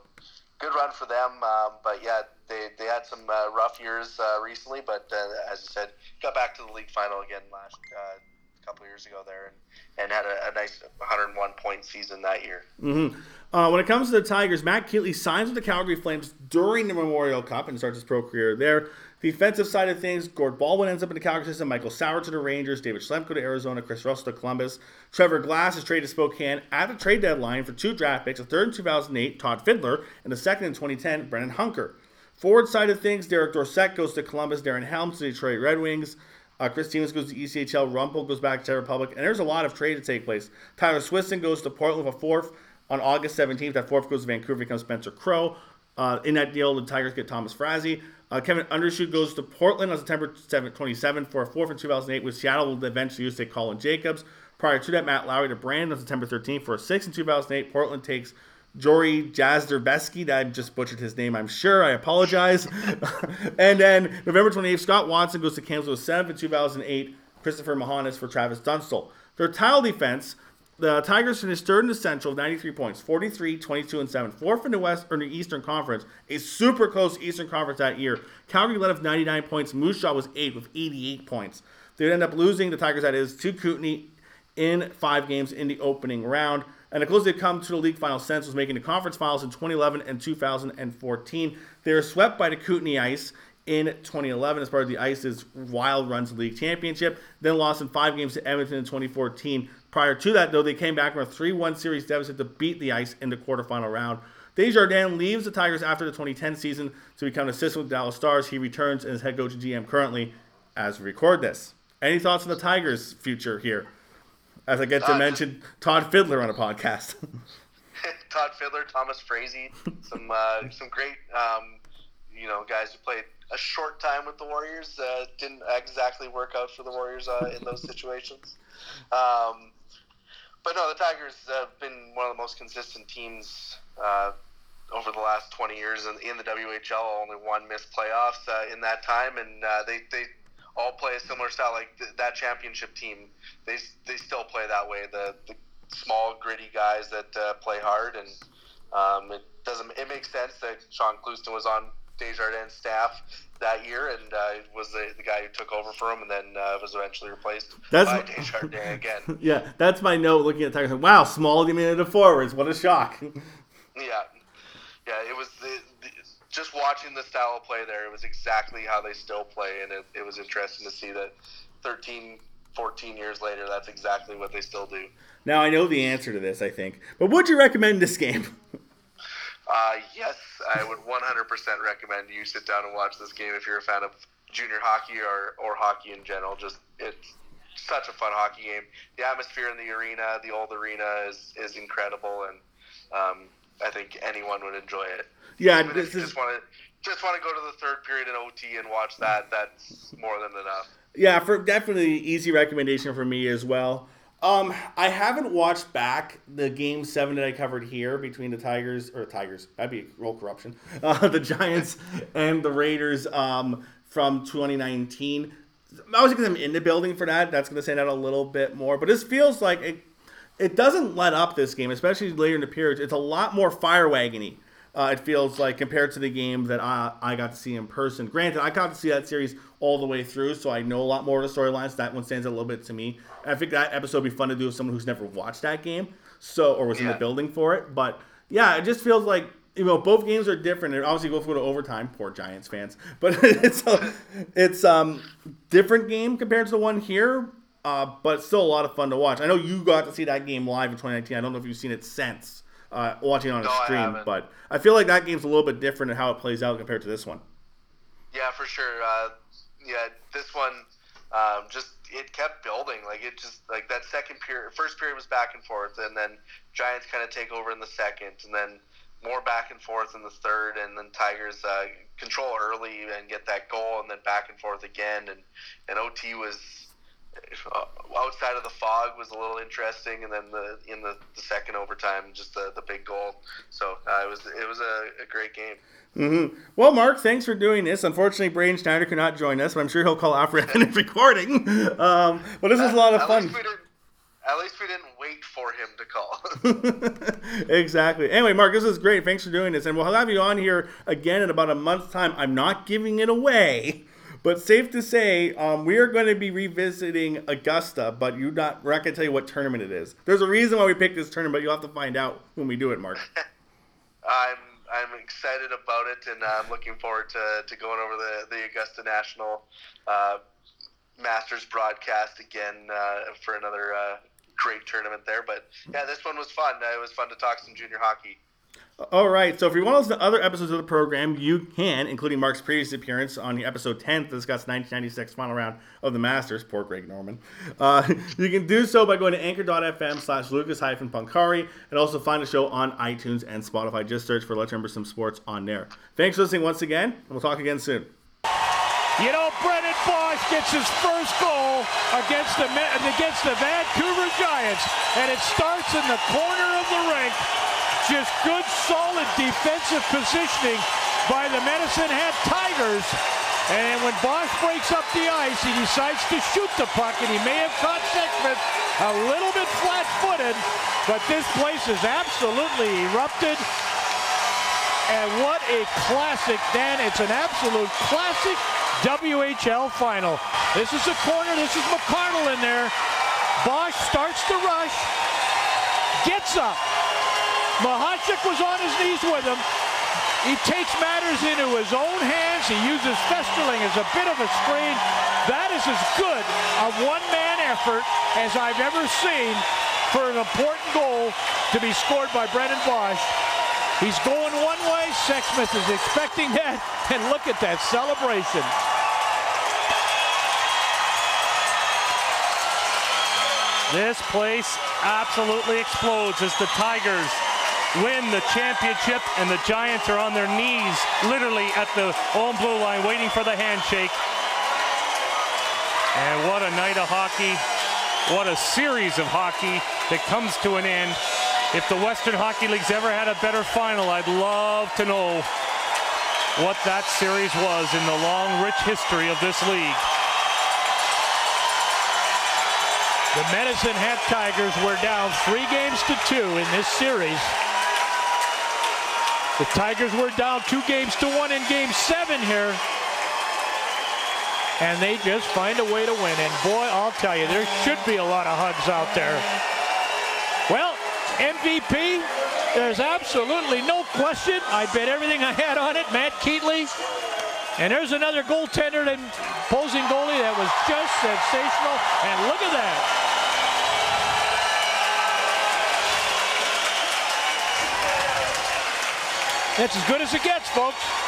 good run for them. Um, but yeah, they, they had some uh, rough years uh, recently, but uh, as I said, got back to the league final again last uh, couple years ago there, and, and had a, a, nice 101 point season that year. Mm-hmm. Uh, when it comes to the Tigers, Matt Keetley signs with the Calgary Flames during the Memorial Cup and starts his pro career there. Defensive side of things, Gord Baldwin ends up in the Calgary system, Michael Sauer to the Rangers, David Schlemko to Arizona, Chris Russell to Columbus. Trevor Glass is traded to Spokane at the trade deadline for two draft picks, a third in 2008, Todd Fiddler, and the second in 2010, Brennan Hunker. Forward side of things, Derek Dorsett goes to Columbus, Darren Helms to Detroit Red Wings. Uh, Chris Stevens goes to ECHL, Rumpel goes back to Czech Republic, and there's a lot of trade to take place. Tyler Swiston goes to Portland a fourth on August 17th. That fourth goes to Vancouver, becomes Spencer Crow. Uh, in that deal, the Tigers get Thomas Frazee. Uh, Kevin Undershute goes to Portland on September 7, 27 for a fourth in 2008, with Seattle will eventually use to Colin Jacobs. Prior to that, Matt Lowry to Brandon on September 13th for a sixth in 2008. Portland takes Jory Jazderbeski. I just butchered his name, I'm sure. I apologize. and then November 28th, Scott Watson goes to Kansas with seventh in 2008. Christopher Mahanis for Travis Dunstall. Their tile defense the Tigers finished third in the Central, 93 points, 43, 22, and 7. Fourth in the West or the Eastern Conference, a super close Eastern Conference that year. Calgary led with 99 points. Moose Jaw was eighth with 88 points. They would end up losing, the Tigers that is, to Kootenay in five games in the opening round. And the closest they've come to the league final since was making the conference finals in 2011 and 2014. They were swept by the Kootenay Ice in 2011 as part of the Ice's Wild Runs League Championship, then lost in five games to Edmonton in 2014. Prior to that, though, they came back from a 3 1 series deficit to beat the Ice in the quarterfinal round. Desjardins leaves the Tigers after the 2010 season to become an assistant with Dallas Stars. He returns as head coach and GM currently as we record this. Any thoughts on the Tigers' future here? As I get to uh, mention Todd Fiddler on a podcast. Todd Fiddler, Thomas Frazee, some uh, some great um, you know guys who played a short time with the Warriors. Uh, didn't exactly work out for the Warriors uh, in those situations. Um, but no, the Tigers have been one of the most consistent teams uh, over the last 20 years in, in, the WHL. Only one missed playoffs uh, in that time, and uh, they they all play a similar style. Like th- that championship team, they they still play that way. The, the small, gritty guys that uh, play hard, and um, it doesn't. It makes sense that Sean Clouston was on Desjardins staff that year and uh, was the, the guy who took over for him and then uh, was eventually replaced that's by Desjardins again. yeah, that's my note looking at the Tigers. Wow, small diminutive forwards. What a shock. yeah. Yeah, it was the, the, just watching the style of play there, it was exactly how they still play, and it, it was interesting to see that 13, 14 years later, that's exactly what they still do. Now, I know the answer to this, I think, but would you recommend this game? Uh, yes, I would 100% recommend you sit down and watch this game if you're a fan of junior hockey or, or hockey in general. Just it's such a fun hockey game. The atmosphere in the arena, the old arena, is is incredible, and um, I think anyone would enjoy it. Yeah, Even if you is... just want to just want to go to the third period in OT and watch that. That's more than enough. Yeah, for definitely easy recommendation for me as well. Um, I haven't watched back the game seven that I covered here between the Tigers or Tigers. That'd be role corruption. Uh, the Giants and the Raiders um, from 2019. I was because I'm in the building for that. That's going to stand out a little bit more. But this feels like it. It doesn't let up this game, especially later in the period. It's a lot more fire wagony uh, it feels like compared to the game that I, I got to see in person. Granted, I got to see that series all the way through, so I know a lot more of the storylines. That one stands a little bit to me. I think that episode would be fun to do with someone who's never watched that game, so or was yeah. in the building for it. But yeah, it just feels like you know both games are different. And obviously, both go to overtime. Poor Giants fans, but it's a, it's um different game compared to the one here. Uh, but still a lot of fun to watch. I know you got to see that game live in 2019. I don't know if you've seen it since uh, watching on a No, stream. haven't. But I feel like that game's a little bit different in how it plays out compared to this one. Yeah, for sure. Uh, yeah, this one um, just it kept building. Like it just like that second period, first period was back and forth, and then Giants kind of take over in the second, and then more back and forth in the third, and then Tigers uh, control early and get that goal, and then back and forth again, and and OT was. Uh, outside of the fog was a little interesting, and then the in the, the second overtime, just the, the big goal. So uh, it was it was a, a great game. hmm Well, Mark, thanks for doing this. Unfortunately, Braden Schneider could not join us, but I'm sure he'll call after his recording. Um, but this was a lot of fun. least we didn't. At least we didn't wait for him to call. exactly. Anyway, Mark, this is great. Thanks for doing this, and we'll have you on here again in about a month's time. I'm not giving it away, but safe to say, um, we are going to be revisiting Augusta. But you not, we're not going to tell you what tournament it is. There's a reason why we picked this tournament. But you'll have to find out when we do it, Mark. I'm I'm excited about it, and I'm looking forward to, to going over the the Augusta National uh, Masters broadcast again uh, for another uh, great tournament there. But yeah, this one was fun. It was fun to talk some junior hockey. All right. So if you want to listen to other episodes of the program, you can, including Mark's previous appearance on the episode 10 to discuss 1996 final round of the Masters. Poor Greg Norman. Uh, you can do so by going to anchor.fm slash lucas hyphen punkari and also find the show on iTunes and Spotify. Just search for Let's Remember Some Sports on there. Thanks for listening once again, and we'll talk again soon. You know, Brennan Bosch gets his first goal against the against the Vancouver Giants, and it starts in the corner of the rink. Just good, solid defensive positioning by the Medicine Hat Tigers. And when Bosch breaks up the ice, he decides to shoot the puck, and he may have caught Sexsmith a little bit flat-footed, but this place is absolutely erupted. And what a classic, Dan. It's an absolute classic WHL final. This is a corner. This is McArdle in there. Bosch starts to rush. Gets up. Machacek was on his knees with him. He takes matters into his own hands. He uses Festerling as a bit of a screen. That is as good a one-man effort as I've ever seen for an important goal to be scored by Brendan Bosch. He's going one way. Sexsmith is expecting that. And look at that celebration. This place absolutely explodes as the Tigers win the championship and the Giants are on their knees literally at the own blue line waiting for the handshake. And what a night of hockey. What a series of hockey that comes to an end. If the Western Hockey League's ever had a better final, I'd love to know what that series was in the long, rich history of this league. The Medicine Hat Tigers were down three games to two in this series. The Tigers were down two games to one in game seven here. And they just find a way to win. And boy, I'll tell you, there should be a lot of hugs out there. Well, MVP, there's absolutely no question. I bet everything I had on it, Matt Keetley. And there's another goaltender and opposing goalie that was just sensational. And look at that. That's as good as it gets, folks.